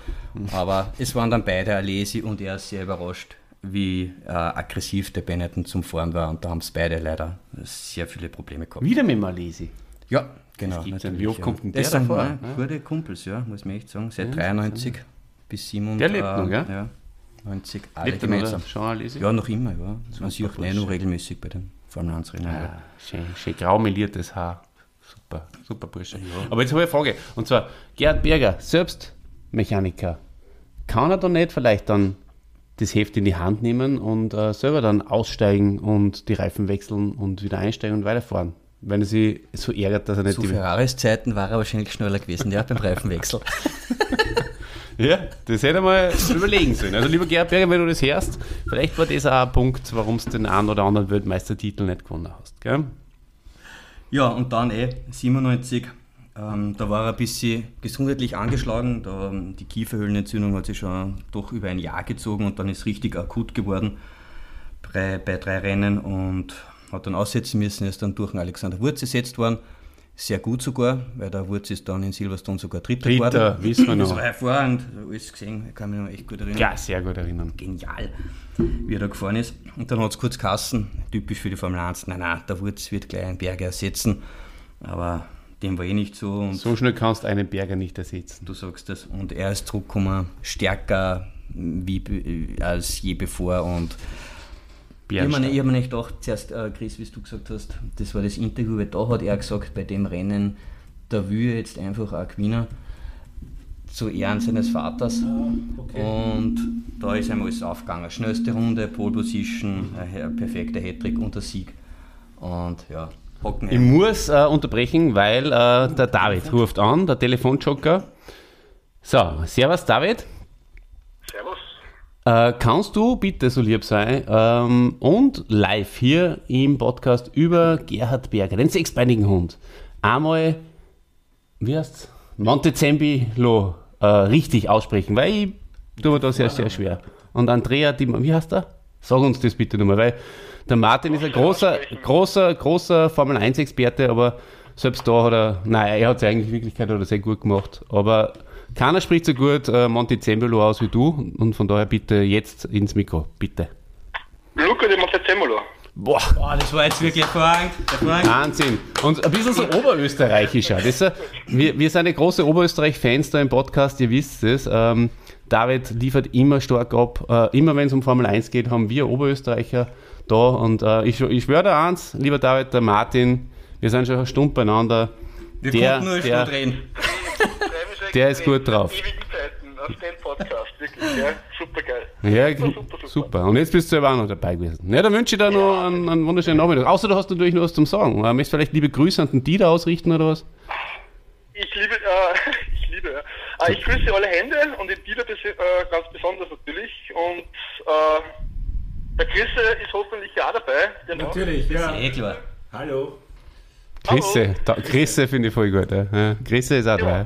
Aber es waren dann beide Alesi und er ist sehr überrascht, wie äh, aggressiv der Benetton zum Fahren war. Und da haben es beide leider sehr viele Probleme gehabt. Wieder mit Malesi. Ja, genau. gibt's ja. natürlich, Wie oft ja. kommt denn Das der sind davor, ne, ne? gute Kumpels, ja, muss man echt sagen. Seit 93 bis 7 Der lebt noch, gell? Ja, 90, alle Lebt noch, gemeinsam. Ja, noch immer, ja. Man sieht auch Bursche. nur regelmäßig bei den Formel 1 Rennen. ja. Ah, schön, schön grau meliertes Haar. Super, super Bursche. Aber jetzt habe ich eine Frage. Und zwar, Gerhard Berger, selbst Mechaniker, kann er da nicht vielleicht dann das Heft in die Hand nehmen und äh, selber dann aussteigen und die Reifen wechseln und wieder einsteigen und weiterfahren? Wenn er sich so ärgert, dass er nicht Zu die... Ferraris Zeiten war er wahrscheinlich schneller gewesen, ja, beim Reifenwechsel. Ja, das hätte mal überlegen sollen. Also lieber Gerhard Berger, wenn du das hörst, vielleicht war das auch ein Punkt, warum du den einen oder anderen Weltmeistertitel nicht gewonnen hast. Gell? Ja, und dann eh 97, ähm, da war er ein bisschen gesundheitlich angeschlagen. Da, ähm, die Kieferhöhlenentzündung hat sich schon doch über ein Jahr gezogen und dann ist richtig akut geworden bei, bei drei Rennen und hat dann aussetzen müssen. Er ist dann durch den Alexander Wurz ersetzt worden. Sehr gut sogar, weil der Wurz ist dann in Silverstone sogar Dritter, Dritter, geworden. wissen wir Das noch. war hervorragend, alles gesehen, ich kann mich noch echt gut erinnern Ja, sehr gut erinnern. genial, wie er da gefahren ist. Und dann hat es kurz Kassen, typisch für die Formel 1, nein, nein, der Wurz wird gleich einen Berger ersetzen. Aber dem war eh nicht so So schnell kannst du einen Berger nicht ersetzen. du sagst das. Und er ist zurückgekommen, stärker wie, be- als je bevor. Und ich habe mir, ich hab mir nicht gedacht, zuerst, äh, Chris, wie du gesagt hast, das war das Interview, weil da hat er gesagt, bei dem Rennen, da will jetzt einfach auch gewinnen zu Ehren seines Vaters. Und da ist ihm alles aufgegangen. Schnellste Runde, Pole Position, ein perfekter Hattrick und der Sieg. Und ja, Ich Hockenheim. muss äh, unterbrechen, weil äh, der David ruft an, der Telefonjoker. So, servus David. Servus. Äh, kannst du bitte so lieb sein ähm, und live hier im Podcast über Gerhard Berger, den sechsbeinigen Hund, einmal, wie heißt's, Montezembilo äh, richtig aussprechen, weil ich tue mir da sehr, sehr schwer. Und Andrea, die, wie heißt er? Sag uns das bitte nochmal, weil der Martin ist ein großer, großer, großer Formel 1-Experte, aber selbst da hat er, naja, er hat es eigentlich in Wirklichkeit hat er sehr gut gemacht, aber keiner spricht so gut äh, Montezembalo aus wie du und von daher bitte jetzt ins Mikro, bitte. Luca di Montezemolo. Boah, Boah, das war jetzt wirklich hervorragend. hervorragend. Wahnsinn. Und ein bisschen so oberösterreichischer. Das, wir, wir sind ja große Oberösterreich-Fans da im Podcast, ihr wisst es. Ähm, David liefert immer stark ab. Äh, immer wenn es um Formel 1 geht, haben wir Oberösterreicher da. Und äh, ich, ich schwöre dir eins, lieber David, der Martin, wir sind schon eine Stunde beieinander. Wir Der- konnten nur eine Stunde reden. Der ist gut drauf. Ewigen Zeiten auf den Podcast, wirklich, ja. Super geil. Ja, super, super, super. super. Und jetzt bist du selber auch noch dabei gewesen. Ja, dann wünsche ich dir noch einen, einen wunderschönen Nachmittag. Außer du hast natürlich noch was zum Sagen. Äh, Möchtest du vielleicht liebe Grüße an den Dieter ausrichten oder was? Ich liebe, äh, ich liebe, ja. Äh, ich grüße alle Hände und den bes- äh, ganz besonders natürlich. Und äh, der Chrisse ist hoffentlich ja auch dabei. Genau. Natürlich, ja. Eh klar. Hallo. Grüße, da, Grüße finde ich voll gut. Ja. Ja, Grüße ist auch dabei.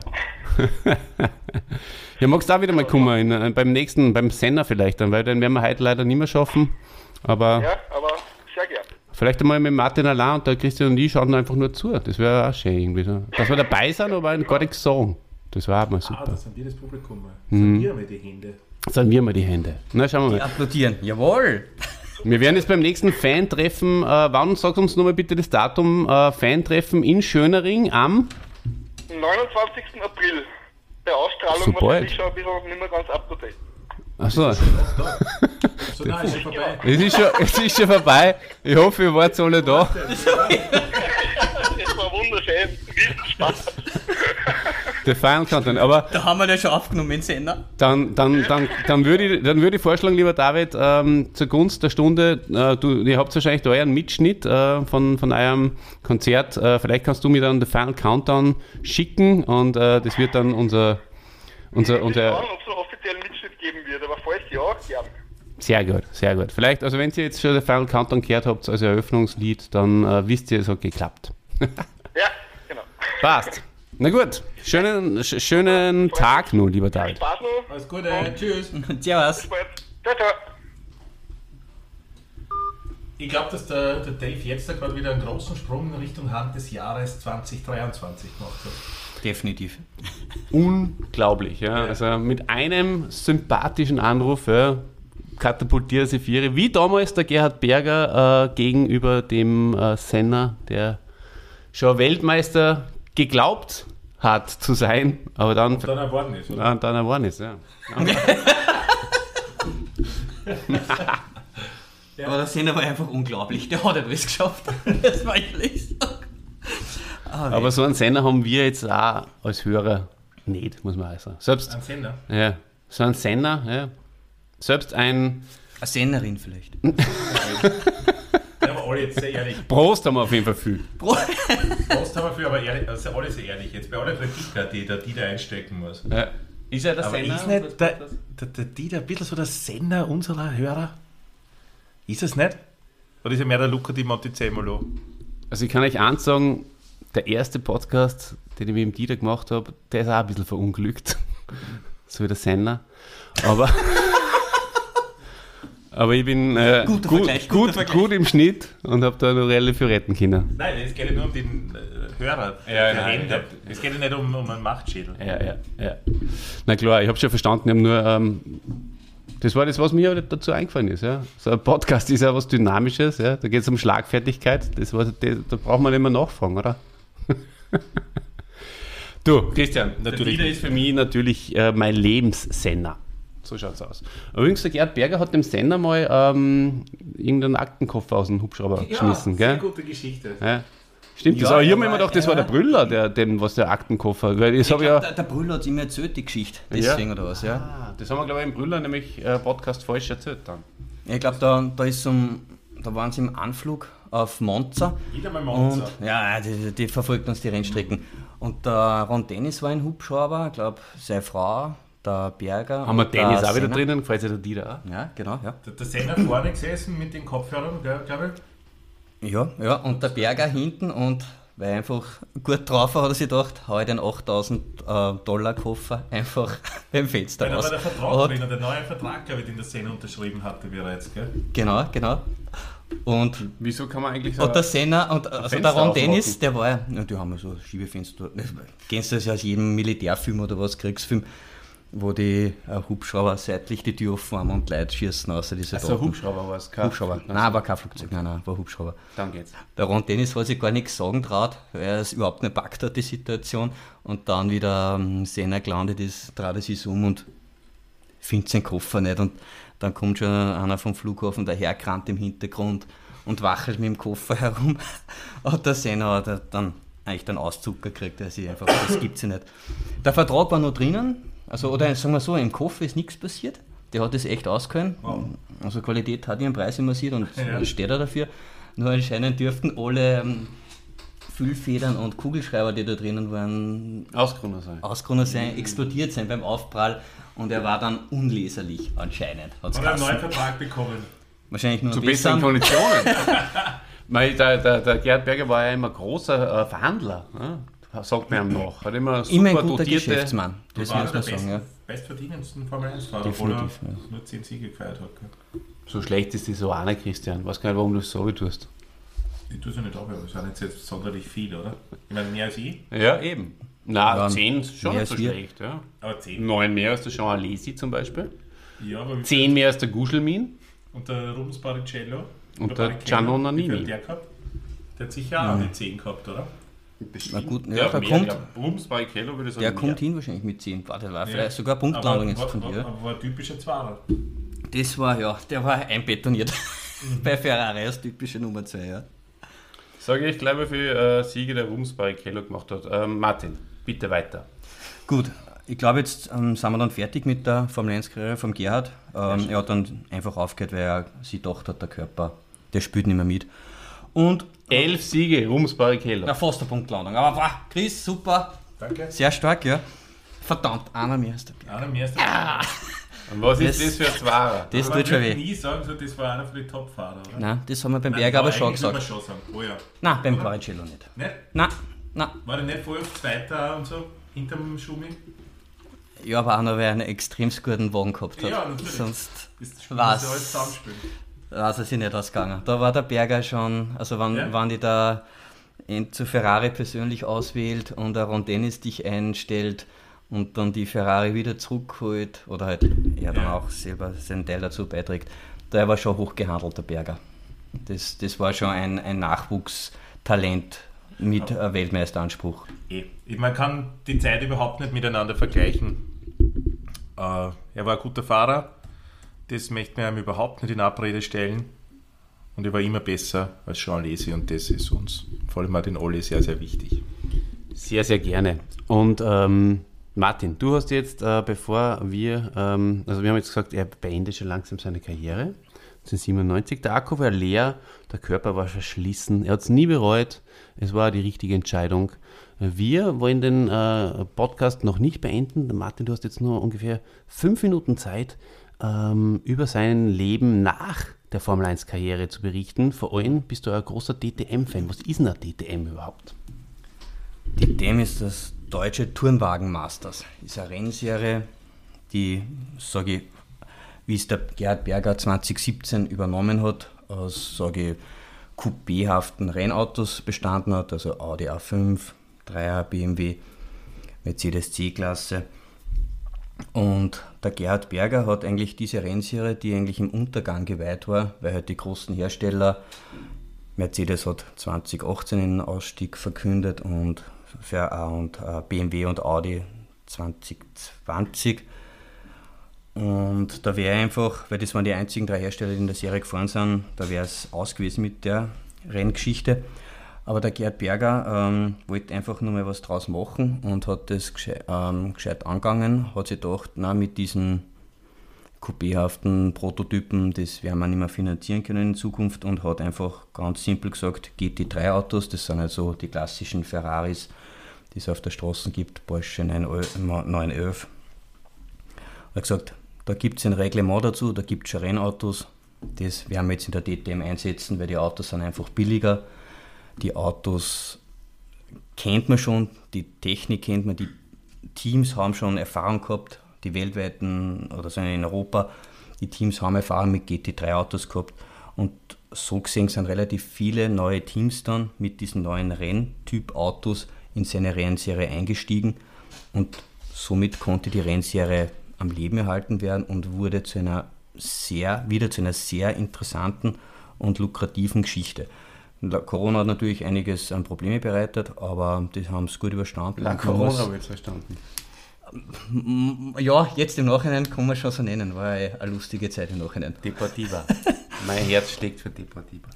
ja, magst du auch wieder mal kommen, in, äh, beim nächsten, beim Senna vielleicht dann, weil den werden wir heute leider nicht mehr schaffen. Aber Ja, aber sehr gern. vielleicht einmal mit Martin allein und der Christian und ich schauen einfach nur zu. Das wäre auch schön irgendwie. So. Dass wir dabei sind, aber gar nichts sagen. Das war auch mal Ah, super. das sind wir das Publikum. Mhm. wir mal die Hände. Sagen wir mal die Hände. Na, schauen wir Die mal. applaudieren. Jawohl. Wir werden jetzt beim nächsten Fan-Treffen, äh, wann, sag uns nochmal bitte das Datum, äh, Fan-Treffen in Schönering am, 29. April. Bei Ausstrahlung So wahrscheinlich bald. schon ein bisschen nicht mehr ganz up to date. Achso, So, nein, ist schon vorbei. es ist, schon, es ist schon vorbei. Ich hoffe, ihr wart alle da. Das war wunderschön. Riesenspaß. Der Final Countdown. Aber Da haben wir ja schon aufgenommen in Sender. dann, dann, dann, dann würde ich, dann würde ich vorschlagen, lieber David, ähm, zugunsten der Stunde, äh, du, ihr habt wahrscheinlich da euren Mitschnitt äh, von, von eurem Konzert. Äh, vielleicht kannst du mir dann den Final Countdown schicken und äh, das wird dann unser, unser, Ich unser weiß nicht, ob es einen offiziellen Mitschnitt geben wird, aber falls ja, gern. Sehr gut, sehr gut. Vielleicht, also wenn ihr jetzt schon den Final Countdown gehört habt als Eröffnungslied, dann äh, wisst ihr, es hat geklappt. Ja, genau. Passt. Na gut, schönen, sch schönen Tag nun, lieber David. Spaß noch. Alles Gute, tschüss. Servus. Bis bald. Ciao, ciao. Ich glaube, dass der, der Dave jetzt da gerade wieder einen großen Sprung in Richtung Hand des Jahres 2023 gemacht hat. Definitiv. Unglaublich, ja. Also mit einem sympathischen Anruf ja, katapultiert sie Viere, wie damals der Gerhard Berger äh, gegenüber dem äh, Senna, der schon Weltmeister geglaubt hat zu sein, aber dann, Dann erwarten ist, oder? dann, dann erworben ist. Ja. Aber der Sender war einfach unglaublich. Der hat etwas geschafft. Das war ehrlich sagen. Aber so einen Senna haben wir jetzt auch als Hörer nicht, muss man auch sagen. Selbst, Ein Sender. ja, so ein Senna, ja. Selbst ein Eine Sennerin vielleicht. Alle jetzt sehr ehrlich. Prost haben wir auf jeden Fall viel. Prost haben wir für, aber ehrlich, also alle sehr ehrlich. Jetzt bei allen Kritiker, die der Dieter einstecken muss. Ja. Ist er der Aber ist nicht der, der, der Dieter ein bisschen so der Sender unserer Hörer? Ist es nicht? Oder ist er mehr der Luca di Montezemolo? Also ich kann euch eins sagen, der erste Podcast, den ich mit dem Dieter gemacht habe, der ist auch ein bisschen verunglückt. so wie der Senna. Aber, aber ich bin äh, Guter gut, gut, gut im Schnitt und habe da noch relativ viel retten können. Nein, es geht ja nur um den äh, Hörer. Ja, der nein, Hände. Es geht ja nicht um, um einen Machtschädel. Ja, ja, ja. Na klar, ich habe schon verstanden, ich hab nur, ähm, das war das, was mir dazu eingefallen ist. Ja. So ein Podcast ist ja was Dynamisches, ja. da geht es um Schlagfertigkeit, das war, das, da braucht man nicht mehr nachfragen, oder? du, Christian, Natürlich der Dieter ist für mich natürlich äh, mein Lebenssenner. So schaut's aus. Übrigens, der Gerd Berger hat dem Senner mal ähm, irgendeinen Aktenkoffer aus dem Hubschrauber geschmissen, sehr gell? gute Geschichte. Ja. Stimmt, das Ja, aber ich habe mir immer war- gedacht, das war er der Brüller, der, den, was der Aktenkoffer, weil ich, Ich glaub, ja, der, der Brüller hat immer erzählt, die Geschichte. Deswegen oder was, ja. Ah, das haben wir, glaube ich, im Brüller nämlich äh, Podcast falsch erzählt dann. Ich glaube, da, da, ist um, da waren sie im Anflug auf Monza. Wieder mal Und Monza. ja, die, die verfolgt uns die Rennstrecken. Und der Ron Dennis war ein Hubschrauber, ich glaube, seine Frau, der Berger. Haben wir Dennis auch wieder Senna. drinnen, gefällt sich der Dieter auch? Ja, genau, ja. Der, der Senner vorne gesessen mit den Kopfhörern, glaube ich. Ja, ja, und der Berger hinten und weil er einfach gut drauf war, hat er sich gedacht, hau ich den 8000 äh, Dollar Koffer einfach beim Fenster Weil da raus. war der Vertrag Und- drin, der neue Vertrag, glaube ich, den der Senner unterschrieben hatte bereits, gell? Genau, genau. Und, Wieso kann man eigentlich so... und der Senna, und also Fenster der Ron aufmachen. Dennis, der war ja, ja, die haben ja so Schiebefenster. Kennst du das ja aus jedem Militärfilm oder was, Kriegsfilm, wo die äh, Hubschrauber seitlich die Tür offen haben und Leute schießen außer diese so, Hubschrauber war es. kein- Hubschrauber. Nein, war kein Flugzeug, nein, nein, war Hubschrauber. Dann geht's. Der Ron Dennis hat sich gar nichts sagen traut, weil er es überhaupt nicht packt hat, die Situation. Und dann wieder ähm, Senna gelandet ist, trat er sich um und findet seinen Koffer nicht. Und dann kommt schon einer vom Flughafen dahergerannt im Hintergrund und wachelt mit dem Koffer herum. Und der Senna hat dann eigentlich den Auszucker gekriegt, der sich einfach, das gibt's ja nicht. Der Vertrag war noch drinnen, also, oder sagen wir so, im Koffer ist nichts passiert. Der hat das echt ausgehalten. Also Qualität hat ihren Preis immer sieht und Ja. steht er dafür. Nur anscheinend dürften alle ähm, Füllfedern und Kugelschreiber, die da drinnen waren, Ausgründer sein. ausgegangen sein, explodiert sein beim Aufprall und er war dann unleserlich anscheinend. Hat's Hat er einen neuen. Vertrag bekommen. Wahrscheinlich nur Zu ein besseren. Konditionen. Weil der, der, der Gerhard Berger war ja immer großer äh, Verhandler, ja? Sagt man ihm noch. Hat immer super Immer ein guter dotierte... Geschäftsmann, das war muss einer man der sagen. Ja. bestverdienendsten Formel 1-Fahrer, obwohl er ja. nur 10 Siege gefeiert hat. Gell? So schlecht ist das so auch nicht, Christian. Ich weiß gar nicht, warum du es so tust. Ich tue es ja nicht ab, aber es sind jetzt, jetzt sonderlich viel, oder? Ich meine, mehr als ich, Ja, eben. Na, Ja, zehn ist schon nicht so schlecht. Ja. aber 10. Neun mehr als der Jean Alesi zum Beispiel. Ja, aber mehr als der Guschelmin. Und der Rubens Barrichello. Und der Barrichello, Gianno Nannini. der? Der hat sicher auch die 10 gehabt, oder? Na gut, ja, Ja, der kommt, ja, bei Kello würde ich sagen. der mehr. kommt hin wahrscheinlich mit 10. Warte, war vielleicht sogar Punktlandung von dir. war, war ein typischer Zwarer. Das war, ja, der war einbetoniert. Bei Ferrari als typische Nummer 2, ja. Sage ich gleich mal für äh, Siege der Rums bei Kello gemacht hat. Ähm, Martin, bitte weiter. Gut, ich glaube, jetzt ähm, sind wir dann fertig mit der Formel 1-Karriere vom Gerhard. Ähm, er hat dann einfach aufgehört, weil er sich gedacht hat, der Körper, der spielt nicht mehr mit. Und, Elf Siege, Rums bei Kello. na, fast eine Punktlandung. Aber wow, Chris, super, Danke. sehr stark, ja. Verdammt, einer mehr als der. Einer mehr ist Und was ist Das- das für ein Zwarer? Das Aber tut schon ich weh. nie sagen, so, das war einer von den Top-Fahrer, oder? Nein, das haben wir beim Nein, Berger aber schon gesagt. man schon sagen. Oh ja. Nein, beim Barrichello nicht. Nicht? Nein, nein. War der nicht voll oft Zweiter und so? Hinterm Schumi? Ja, aber auch noch, weil er einen extrem guten Wagen gehabt hat. Ja, natürlich. Sonst Das Was? Ja weiß er sich nicht ausgegangen. Da war der Berger schon, also wenn, Ja. wenn die da zu Ferrari persönlich auswählt und Ron Dennis dich einstellt und dann die Ferrari wieder zurückholt oder halt er dann Ja. auch selber seinen Teil dazu beiträgt, da war schon hochgehandelt, der Berger. Das, das war schon ein, ein Nachwuchstalent mit äh, Weltmeisteranspruch. Eh. Man kann die Zeit überhaupt nicht miteinander vergleichen. Äh, er war ein guter Fahrer, das möchte man ihm überhaupt nicht in Abrede stellen. Und er war immer besser als Jean Lesi und das ist uns, vor allem den Olli, sehr, sehr wichtig. Sehr, sehr gerne. Und ähm, Martin, du hast jetzt, äh, bevor wir, ähm, also wir haben jetzt gesagt, er beendet schon langsam seine Karriere. 1997. Der Akku war leer, der Körper war verschlissen. Er hat es nie bereut. Es war die richtige Entscheidung. Wir wollen den äh, Podcast noch nicht beenden. Martin, du hast jetzt nur ungefähr fünf Minuten Zeit, ähm, über sein Leben nach der Formel 1-Karriere zu berichten. Vor allem bist du ein großer DTM-Fan. Was ist denn ein DTM überhaupt? DTM ist das deutsche Turnwagen-Masters. Ist eine Rennserie, die, sage ich, wie es der Gerhard Berger 2017 übernommen hat, aus, sage ich, coupéhaften Rennautos bestanden hat, also Audi A5, 3er BMW, Mercedes C-Klasse. Und der Gerhard Berger hat eigentlich diese Rennserie, die eigentlich im Untergang geweiht war, weil halt die großen Hersteller, Mercedes hat 2018 den Ausstieg verkündet und, für, und äh, BMW und Audi 2020. Und da wäre einfach, weil das waren die einzigen drei Hersteller, die in der Serie gefahren sind, da wäre es aus gewesen mit der Renngeschichte. Aber der Gerd Berger ähm, wollte einfach nur mal was draus machen und hat das gescheit, ähm, gescheit angegangen, hat sich gedacht, na, mit diesen coupéhaften Prototypen, das werden wir nicht mehr finanzieren können in Zukunft und hat einfach ganz simpel gesagt, GT3-Autos, das sind also die klassischen Ferraris, die es auf der Straße gibt, Porsche 911. Er hat gesagt, da gibt es ein Reglement dazu, da gibt es schon Rennautos, das werden wir jetzt in der DTM einsetzen, weil die Autos sind einfach billiger. Die Autos kennt man schon, die Technik kennt man, die Teams haben schon Erfahrung gehabt, die weltweiten oder so in Europa, die Teams haben Erfahrung mit GT3-Autos gehabt und so gesehen sind relativ viele neue Teams dann mit diesen neuen Renntyp-Autos in seine Rennserie eingestiegen und somit konnte die Rennserie am Leben erhalten werden und wurde zu einer sehr, wieder zu einer sehr interessanten und lukrativen Geschichte. Corona hat natürlich einiges an Probleme bereitet, aber die haben es gut überstanden. La Corona habe ich jetzt verstanden. Ja, jetzt im Nachhinein kann man schon so nennen, war eine lustige Zeit im Nachhinein. Deportiva. mein Herz schlägt für Deportiva.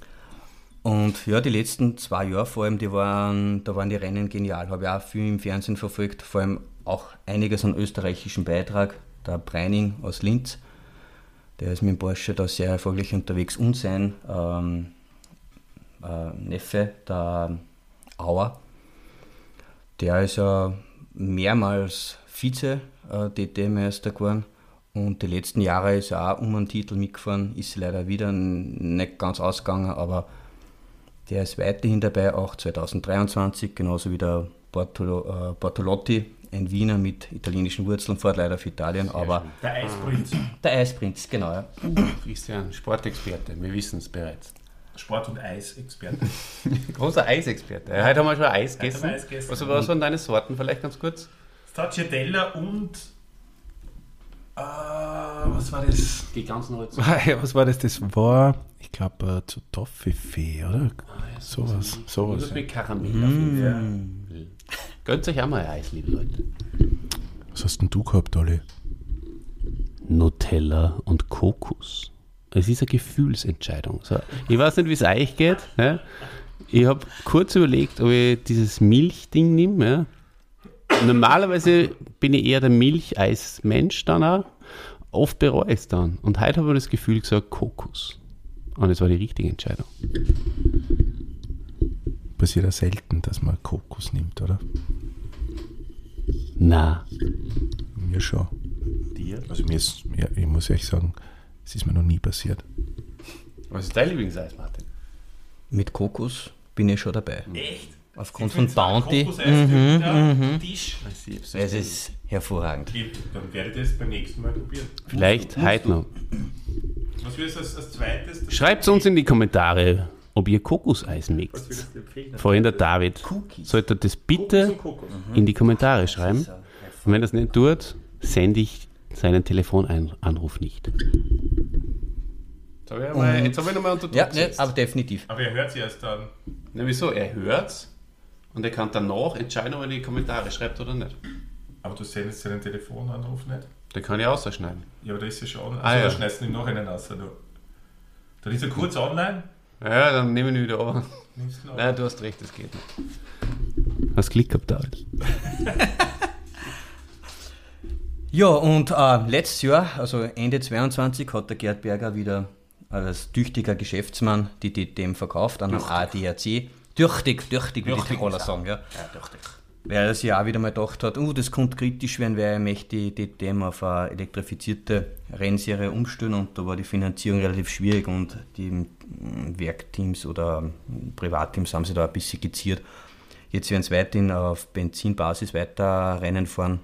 Und ja, die letzten zwei Jahre vor allem, die waren, da waren die Rennen genial. Habe ich auch viel im Fernsehen verfolgt, vor allem auch einiges an österreichischen Beitrag. Der Breining aus Linz, der ist mit dem Porsche da sehr erfolgreich unterwegs und sein ähm, äh, Neffe, der Auer, der ist ja mehrmals Vize-DT-Meister geworden und die letzten Jahre ist er auch um einen Titel mitgefahren, ist leider wieder nicht ganz ausgegangen, aber der ist weiterhin dabei, auch 2023, genauso wie der Bortolo, äh, Bortolotti, ein Wiener mit italienischen Wurzeln, fährt leider für Italien, aber Der Eisprinz. der Eisprinz, genau. Ja. Christian, Sportexperte, wir wissen es bereits. Sport- und Eisexperte. Großer Eisexperte. Heute haben wir schon Eis gegessen. wir Eis gegessen. Also, was waren deine Sorten vielleicht ganz kurz? Stracciatella und Ah, was war das? Die ganzen Holz. Was war das? Das war, ich glaube, äh, zu Toffifee, oder? sowas. sowas. Das mit Karamell auf jeden Fall. Gönnt euch auch mal ein Eis, liebe Leute. Was hast denn du gehabt, Olli? Nutella und Kokos. Es ist eine Gefühlsentscheidung. So, ich weiß nicht, wie es euch geht. Ja? Ich habe kurz überlegt, ob ich dieses Milchding nehme. Ja? Normalerweise bin ich eher der Milcheis-Mensch dann auch. Oft bereue ich es dann. Und heute habe ich das Gefühl gesagt, Kokos. Und es war die richtige Entscheidung. Passiert ja selten, dass man Kokos nimmt, oder? Na, Mir schon. dir? Also mir ist, ja, ich muss ehrlich sagen, es ist mir noch nie passiert. Was ist dein Lieblingseis, Martin? Mit Kokos bin ich schon dabei. Echt? Aufgrund von Bounty. Mhm, Tisch. Es ist hervorragend. Dann werde ich das beim nächsten Mal probieren. Vielleicht heute noch. Was würdest du als, als zweites? Schreibt uns in die Kommentare, ob ihr Kokoseis mixt. Vorhin der David. Sollte das bitte in die Kommentare schreiben. Und wenn das nicht tut, sende ich seinen Telefonanruf nicht. Jetzt habe ich, einmal- jetzt habe ich nochmal unter Druck Ja, ne, gesetzt. aber definitiv. Aber er hört sie erst dann. Na, wieso? Er hört's und er kann danach entscheiden, ob er in die Kommentare schreibt oder nicht. Aber du sendest seinen Telefonanruf nicht? Den kann ich ausschneiden. Ja, aber da ist ja schon online. Ah, Also, ja. da schneidest du ihn noch einen raus. Du. Dann ist er kurz online. Ja, dann nehme ich ihn wieder an. Nimmst du ihn Nein, du hast recht, das geht nicht. Hast Glück gehabt, David. Ja, und äh, letztes Jahr, also Ende 22, hat der Gerd Berger wieder als tüchtiger Geschäftsmann die DTM verkauft an den ADAC. Tüchtig, tüchtig, wie die Tiroler sagen. Ja. Weil er sich auch wieder mal gedacht hat, uh, das könnte kritisch werden, weil er möchte die DTM auf eine elektrifizierte Rennserie umstellen und da war die Finanzierung relativ schwierig und die mm, Werkteams oder mm, Privatteams haben sich da ein bisschen geziert. Jetzt werden sie weiterhin auf Benzinbasis weiter Rennen fahren.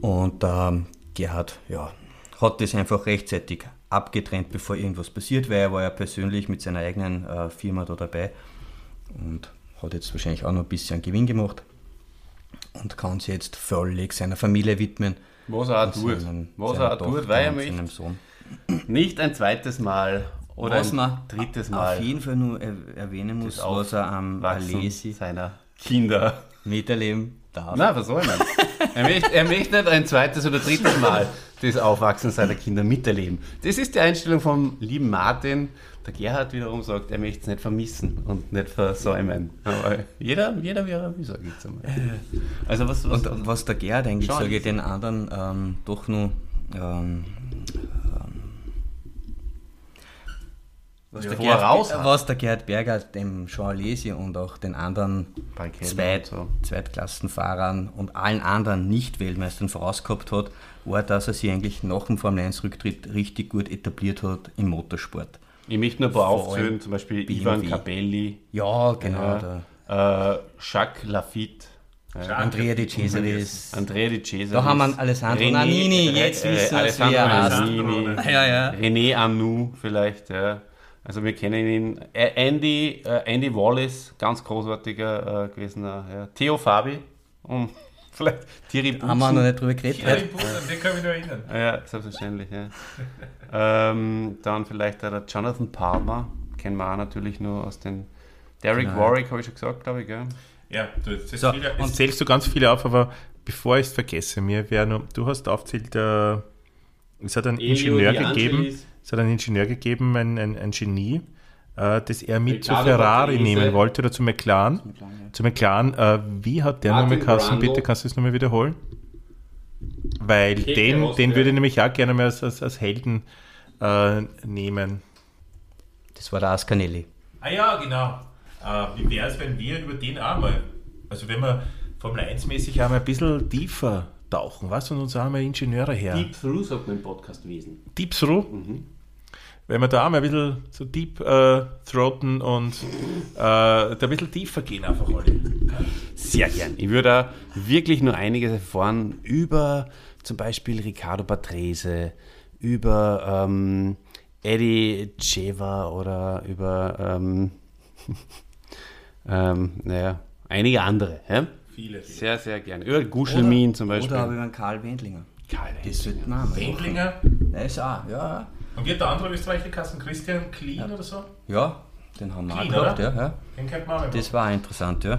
Und ähm, Gerhard ja, hat das einfach rechtzeitig abgetrennt, bevor irgendwas passiert, weil er war ja persönlich mit seiner eigenen äh, Firma da dabei und hat jetzt wahrscheinlich auch noch ein bisschen Gewinn gemacht und kann sich jetzt völlig seiner Familie widmen. Was er auch tut. seinen- Was er auch tut, weil er möchte seinem Sohn. nicht ein zweites Mal oder was ein man drittes Mal auf jeden Fall nur er erwähnen muss, was er am Alesi seiner Kinder. miterleben darf. Na, was soll man? er, möchte, er möchte nicht ein zweites oder drittes Mal das Aufwachsen seiner Kinder miterleben. Das ist die Einstellung vom lieben Martin. Der Gerhard wiederum sagt, er möchte es nicht vermissen und nicht versäumen. Aber jeder, jeder wie er will, sage ich jetzt einmal. Also was, was, Und was der Gerd eigentlich, sage ich, den anderen ähm, doch nur ähm, was der der Gerhard raus hat. was der Gerd Berger dem Jean Alesi und auch den anderen Zweit, und Zweitklassenfahrern und allen anderen Nicht-Weltmeistern vorausgehabt hat, war, dass er sich eigentlich nach dem Formel 1-Rücktritt richtig gut etabliert hat im Motorsport. Ich möchte nur ein paar aufzählen, zum Beispiel BMW. Ivan Capelli, Ja, genau. ja, äh, Jacques Lafitte, Der Andrea De Cesaris. Andrea Di Cesaris. Da haben wir Alessandro Nannini, jetzt wissen wir's, Alessandro wie er heißt. Nannini, Ja, ja. René Anou vielleicht, ja. Also wir kennen ihn. Äh, Andy, äh, Andy Wallace, ganz großartiger äh, gewesener. Ja. Theo Fabi und vielleicht Thierry Bussen. Haben wir noch nicht drüber geredet. Potter, an den kann ich mich noch erinnern. Ja, selbstverständlich, ja. ähm, dann vielleicht der Jonathan Palmer, kennen wir auch natürlich nur aus den Derek Genau. Warwick, habe ich schon gesagt, glaube ich, gell? Ja, du zählst, So, viele, und- zählst du ganz viele auf, aber bevor ich es vergesse, mir wäre nur, du hast aufzählt, äh, es hat einen Ingenieur gegeben, es hat einen Ingenieur gegeben, ein, ein, ein Genie, äh, das er mit Riccardo zu Ferrari nehmen wollte oder zu McLaren. Zu McLaren, äh, wie hat der geheißen? Brundle. Bitte kannst du es nochmal wiederholen? Weil Keke den, Rosberg. den würde ich nämlich auch gerne mal als, als, als Helden äh, nehmen. Das war der Ascanelli. Ah ja, genau. Äh, wie wäre es, wenn wir über den auch mal, also wenn wir Formel 1-mäßig auch mal ein bisschen tiefer tauchen, was und uns auch mal Ingenieure her. Deep Through sagt man im Podcastwesen. Deep Through. Wenn wir da auch mal ein bisschen so deep äh, throaten und äh, da ein bisschen tiefer gehen einfach alle. Sehr gern. Ich würde da wirklich nur einiges erfahren über zum Beispiel Riccardo Patrese, über ähm, Eddie Cheva oder über ähm, ähm, naja, einige andere. Ja? Viele. Sehr, sehr gerne. Über Guschelmin zum Beispiel. Oder aber über den Karl Wendlinger. Karl Das auch mal machen. Wendlinger. Nein, ist auch, ja. Und wird der andere Österreicher Kassen Christian Clean oder so? Ja, den haben wir auch Clean, gehabt, oder? ja. ja. Den kennt man auch immer. Das war auch interessant, ja.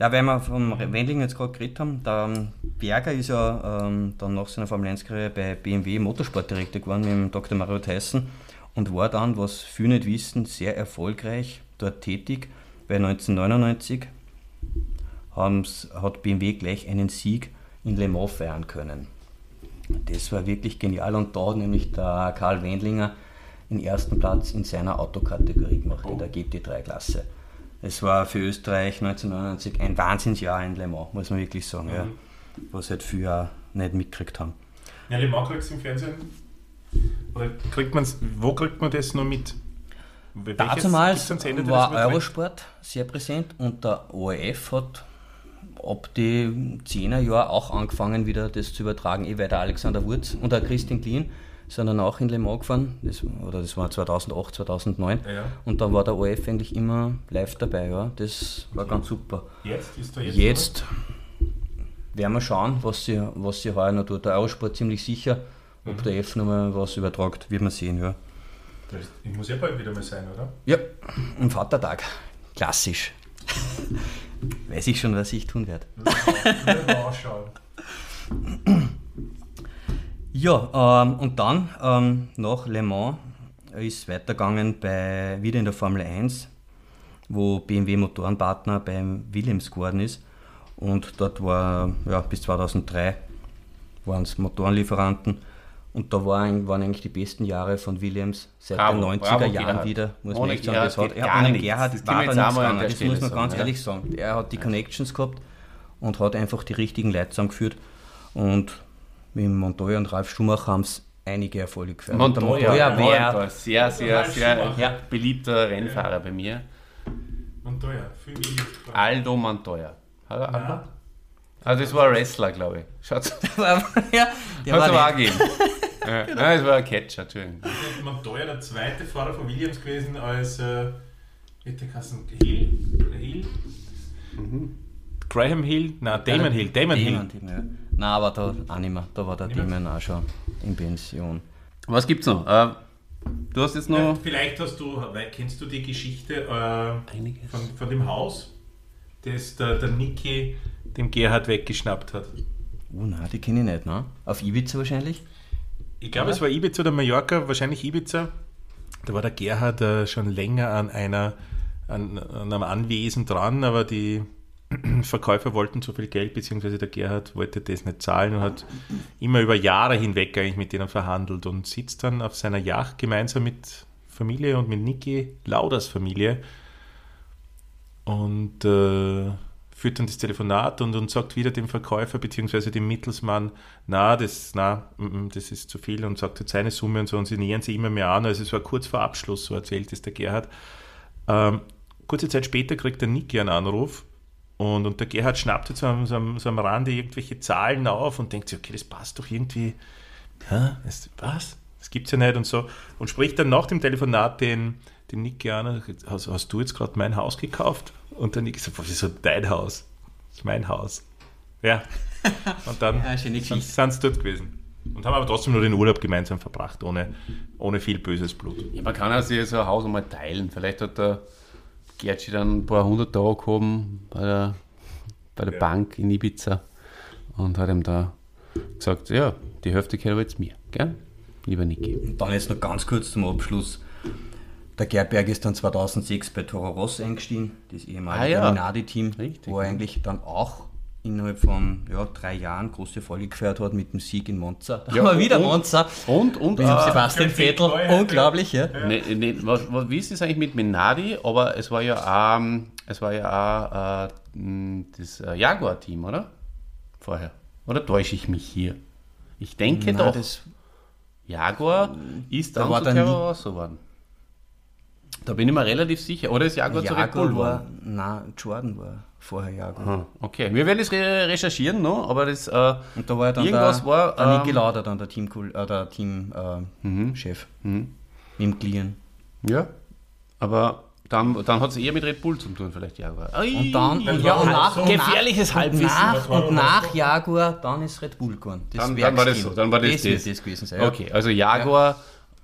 Ja, weil wir vom Wendling jetzt gerade geredet haben, der ähm, Berger ist ja ähm, dann nach seiner Formel 1-Karriere bei BMW Motorsportdirektor geworden mit dem Dr. Mario Tyson und war dann, was viele nicht wissen, sehr erfolgreich dort tätig, weil 1999 haben's, hat BMW gleich einen Sieg in Le Mans feiern können. Das war wirklich genial und da hat nämlich der Karl Wendlinger den ersten Platz in seiner Autokategorie gemacht, in der GT3-Klasse. Es war für Österreich 1999 ein Wahnsinnsjahr in Le Mans, muss man wirklich sagen, ja. was halt viele nicht mitgekriegt haben. Ja, Le Mans kriegst du im Fernsehen. Oder kriegt man's, wo kriegt man das noch mit? Welches- der war? Eurosport sehr präsent und der ORF hat ab die 10er Jahre auch angefangen, wieder das zu übertragen, eh weil der Alexander Wurz und der Christian Klien sind dann auch in Le Mans gefahren, das, oder das war 2008, 2009 Ja, ja. und da war der ORF eigentlich immer live dabei, ja, das war ganz super. Jetzt ist da jetzt. Jetzt werden wir schauen, was sie, was sie heuer noch tut. Der Eurosport ziemlich sicher, ob der F nochmal was übertragt, wird man sehen, ja. oder? Das das muss ja bald wieder mal sein, oder? Ja, am Vatertag. Klassisch. Weiß ich schon, was ich tun werde. Ausschauen. Ja, ähm, und dann ähm, nach Le Mans ist weitergegangen bei, wieder in der Formel 1, wo BMW Motorenpartner beim Williams geworden ist. Und dort war, ja, bis 2003 waren es Motorenlieferanten. Und da waren, waren eigentlich die besten Jahre von Williams seit Bravo, den 90er bravo, Jahren Gerhard. wieder, muss Ohne man echt sagen. Gerhard Das hat, ja, gar ohne. Gerhard Das war da nichts auch mal an gegangen. der Das Stelle muss man sagen, ganz ja. ehrlich sagen. Er hat die Connections gehabt und hat einfach die richtigen Leute zusammengeführt. Und mit Montoya und Ralf Schumacher haben es einige Erfolge gefeiert. Der Montoya, wäre Montoya, sehr, sehr, Ralf sehr ja, beliebter Rennfahrer bei mir. Ja, viel Williams. Aldo Montoya. Hallo, Aldo? Also das war ein Wrestler, glaube ich. Schaut's. ja, der Hat es war aber auch ja, nein, es war ein Catcher, Entschuldigung. Montoya der zweite Fahrer von Williams gewesen als äh, wie hat der Kassen Hill? Hill? Graham Hill? Nein, Damon Hill. Damon Hill. Damon, ja. Nein, aber da auch nicht mehr. Da war der? Damon auch schon in Pension. Was gibt's noch? Äh, du hast jetzt noch. Ja, vielleicht hast du, kennst du die Geschichte äh, von, von dem Haus, das der, der Niki dem Gerhard weggeschnappt hat? Oh nein, die kenne ich nicht, ne? Auf Ibiza wahrscheinlich? Ich glaube, es war Ibiza oder Mallorca, wahrscheinlich Ibiza. Da war der Gerhard äh, schon länger an, einer, an, an einem Anwesen dran, aber die Verkäufer wollten zu viel Geld, beziehungsweise der Gerhard wollte das nicht zahlen und hat immer über Jahre hinweg eigentlich mit denen verhandelt und sitzt dann auf seiner Yacht gemeinsam mit Familie und mit Niki Lauders Familie und äh, führt dann das Telefonat und, und sagt wieder dem Verkäufer bzw. dem Mittelsmann, na, das, na, das ist zu viel und sagt jetzt seine Summe und so und sie nähern sich immer mehr an. Also es war kurz vor Abschluss, so erzählt es der Gerhard. Ähm, kurze Zeit später kriegt der Niki einen Anruf und, und der Gerhard schnappt jetzt am, so, am, so am Rande irgendwelche Zahlen auf und denkt sich, okay, das passt doch irgendwie. Hä? Das, was? Das gibt's ja nicht und so. Und spricht dann nach dem Telefonat den, den Niki an hast, hast du jetzt gerade mein Haus gekauft? Und der ist so dein Haus? Das ist mein Haus. Ja. Und dann Ja, sind sie dort gewesen. Und haben aber trotzdem nur den Urlaub gemeinsam verbracht, ohne, ohne viel böses Blut. Ja, man kann ja sich so ein Haus einmal teilen. Vielleicht hat der Gertschi dann ein paar hundert Tage gehoben bei der, bei der Ja. Bank in Ibiza und hat ihm da gesagt, ja, die Hälfte gehört aber jetzt mir, gell? Lieber Niki. Und dann jetzt noch ganz kurz zum Abschluss. Der Gerberg ist dann 2006 bei Toro Rosso eingestiegen, das ehemalige Ah, ja. Minardi-Team, Richtig, wo er ja. eigentlich dann auch innerhalb von ja, drei Jahren große Erfolge gefeiert hat mit dem Sieg in Monza. Da Ja, haben wir wieder und- Monza. Und, und, Mit dem äh, Sebastian ja, Vettel. ja. Unglaublich, ja. ne, ne, was, was, wie ist es eigentlich mit Minardi? Aber es war ja auch, ähm, es war ja auch äh, das äh, Jaguar-Team, oder? Vorher. Oder täusche ich mich hier? Ich denke Nein, doch, das, Jaguar ist Da dann war zu dann Rosso geworden. Da bin ich mir relativ sicher. Oder ist Jaguar, zu Red Jaguar Bull war, nein, Jordan war vorher Jaguar. Ah, Okay, wir werden das re recherchieren noch, aber das äh, Und da war ja dann Irgendwas der, war, der Niki ähm, Lauda dann der Team-Chef, äh, der Team, äh, Chef. Mhm. mit dem Glieren. ja. Aber Dann, dann hat es eher mit Red Bull zu tun, vielleicht Jaguar. Ai, Und dann, ja, war und das nach, so. und Gefährliches nach, und Halbwissen. nach, und nach Jaguar, dann ist Red Bull geworden. Das Dann, dann war das so, dann war das das. das. wird das gewesen sein. ja. Okay, also Jaguar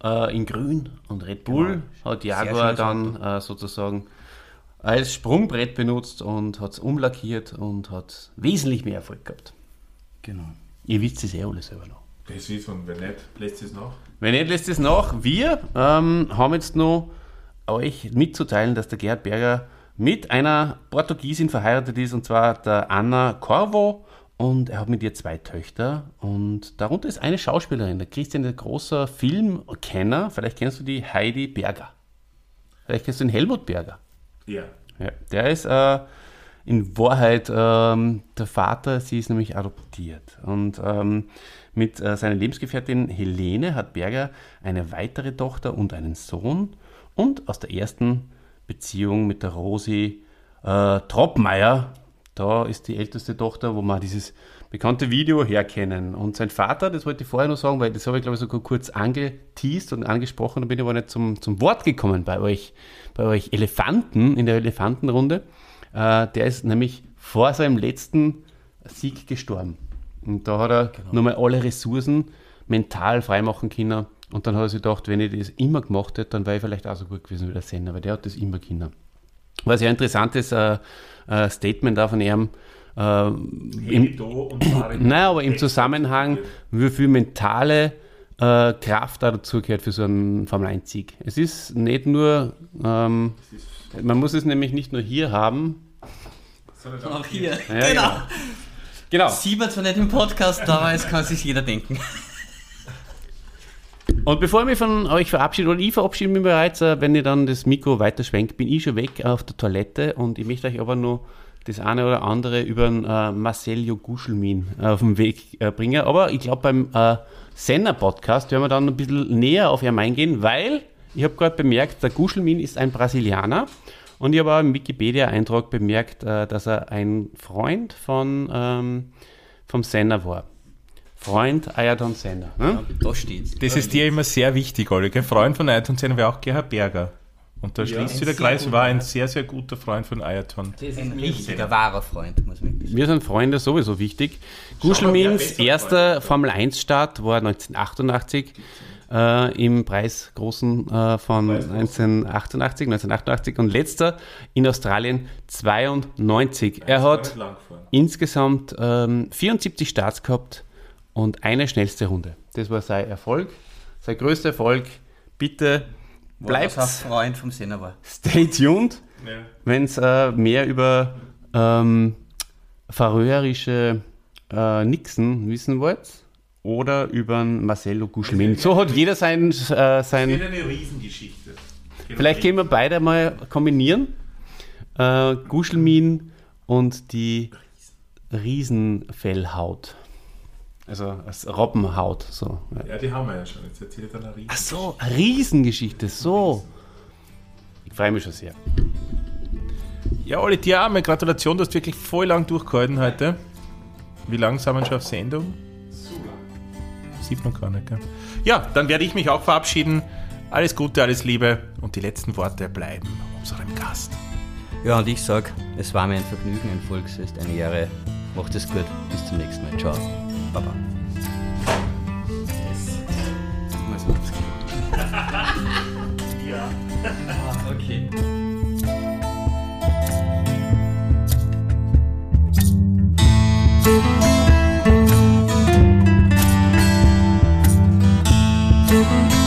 äh, in grün und Red Bull hat Sehr Jaguar dann äh, sozusagen als Sprungbrett benutzt und hat es umlackiert und hat wesentlich mehr Erfolg gehabt. Genau. Ihr wisst es eh alle selber noch. Das ist und wenn nicht, lässt es noch. Wenn nicht, lässt es nach. Wir ähm, haben jetzt noch euch mitzuteilen, dass der Gerhard Berger mit einer Portugiesin verheiratet ist, und zwar der Anna Corvo. Und er hat mit ihr zwei Töchter. Und darunter ist eine Schauspielerin, der Christian, ein großer Filmkenner. Vielleicht kennst du die Heidi Berger. Vielleicht kennst du den Helmut Berger. Ja. Ja, der ist äh, in Wahrheit ähm, der Vater, sie ist nämlich adoptiert. Und ähm, mit äh, seiner Lebensgefährtin Helene hat Berger eine weitere Tochter und einen Sohn. Und aus der ersten Beziehung mit der Rosi äh, Troppmeier, da ist die älteste Tochter, wo wir dieses bekannte Video herkennen. Und sein Vater, das wollte ich vorher noch sagen, weil das habe ich glaube ich sogar kurz angeteased und angesprochen, da bin ich aber nicht zum, zum Wort gekommen bei euch, bei euch Elefanten in der Elefantenrunde. Äh, der ist nämlich vor seinem letzten Sieg gestorben. Und da hat er nochmal alle Ressourcen mental freimachen können. Und dann hat er sich gedacht, wenn ich das immer gemacht hätte, dann wäre ich vielleicht auch so gut gewesen wie der Senna, weil der hat das immer können. War ein sehr interessantes äh, äh, Statement da von ihm. Äh, im. Nein, aber im Zusammenhang, wie viel mentale äh, Kraft da dazu gehört für so einen Formel-1-Sieg. Es ist nicht nur, ähm, man muss es nämlich nicht nur hier haben. Auch hier. Ja, genau. Genau. Sieht man zwar nicht im Podcast, aber es kann sich jeder denken. Und bevor ich mich von euch verabschiede, oder ich verabschiede mich bereits, äh, wenn ihr dann das Mikro weiterschwenkt, bin ich schon weg auf der Toilette und ich möchte euch aber nur das eine oder andere über den äh, Marcelio Guschelmin auf den Weg äh, bringen. Aber ich glaube, beim äh, Senna-Podcast werden wir dann ein bisschen näher auf ihn eingehen, weil ich habe gerade bemerkt, der Guschelmin ist ein Brasilianer und ich habe auch im Wikipedia-Eintrag bemerkt, äh, dass er ein Freund von, ähm, vom Senna war. Freund Ayrton Senna. Ne? Da steht's. Das ist dir immer sehr wichtig, Olli. Ein Freund von Ayrton Senna war auch Gerhard Berger. Und da schließt sich der Kreis, war ein sehr, sehr guter Freund von Ayrton. Ein richtiger, wahrer Freund, muss man sagen. Wir sind Freunde sowieso wichtig. Guschelmins erster Formel-1-Start war 1988 äh, im Preis großen äh, von 1988, 1988 und letzter in Australien 92. Er hat insgesamt ähm, 74 Starts gehabt und eine schnellste Runde. Das war sein Erfolg, sein größter Erfolg. Bitte bleibt Was ein Freund vom Senna war. stay tuned Ja. wenn es äh, mehr über ähm, färöische äh, Nixon wissen wollt oder über Marcelo Guschelmin. So hat jeder sein, äh, sein eine Riesengeschichte. vielleicht können wir beide mal kombinieren. Äh, Guschelmin und die Riesenfellhaut. Also als Robbenhaut. So. Ja, die haben wir ja schon. Jetzt erzähle ich dann eine Riesen. Ach so, eine Riesengeschichte, so. Ich freue mich schon sehr. Ja, Olli, dir auch mal Gratulation, du hast wirklich voll lang durchgehalten heute. Wie lang sind wir schon auf Sendung? Sieht man gar nicht, gell? Ja, dann werde ich mich auch verabschieden. Alles Gute, alles Liebe und die letzten Worte bleiben unserem Gast. Ja, und ich sag, es war mir ein Vergnügen, ein Volksfest, eine Ehre. Macht es gut. Bis zum nächsten Mal. Ciao. Baba. ja. okay. Thank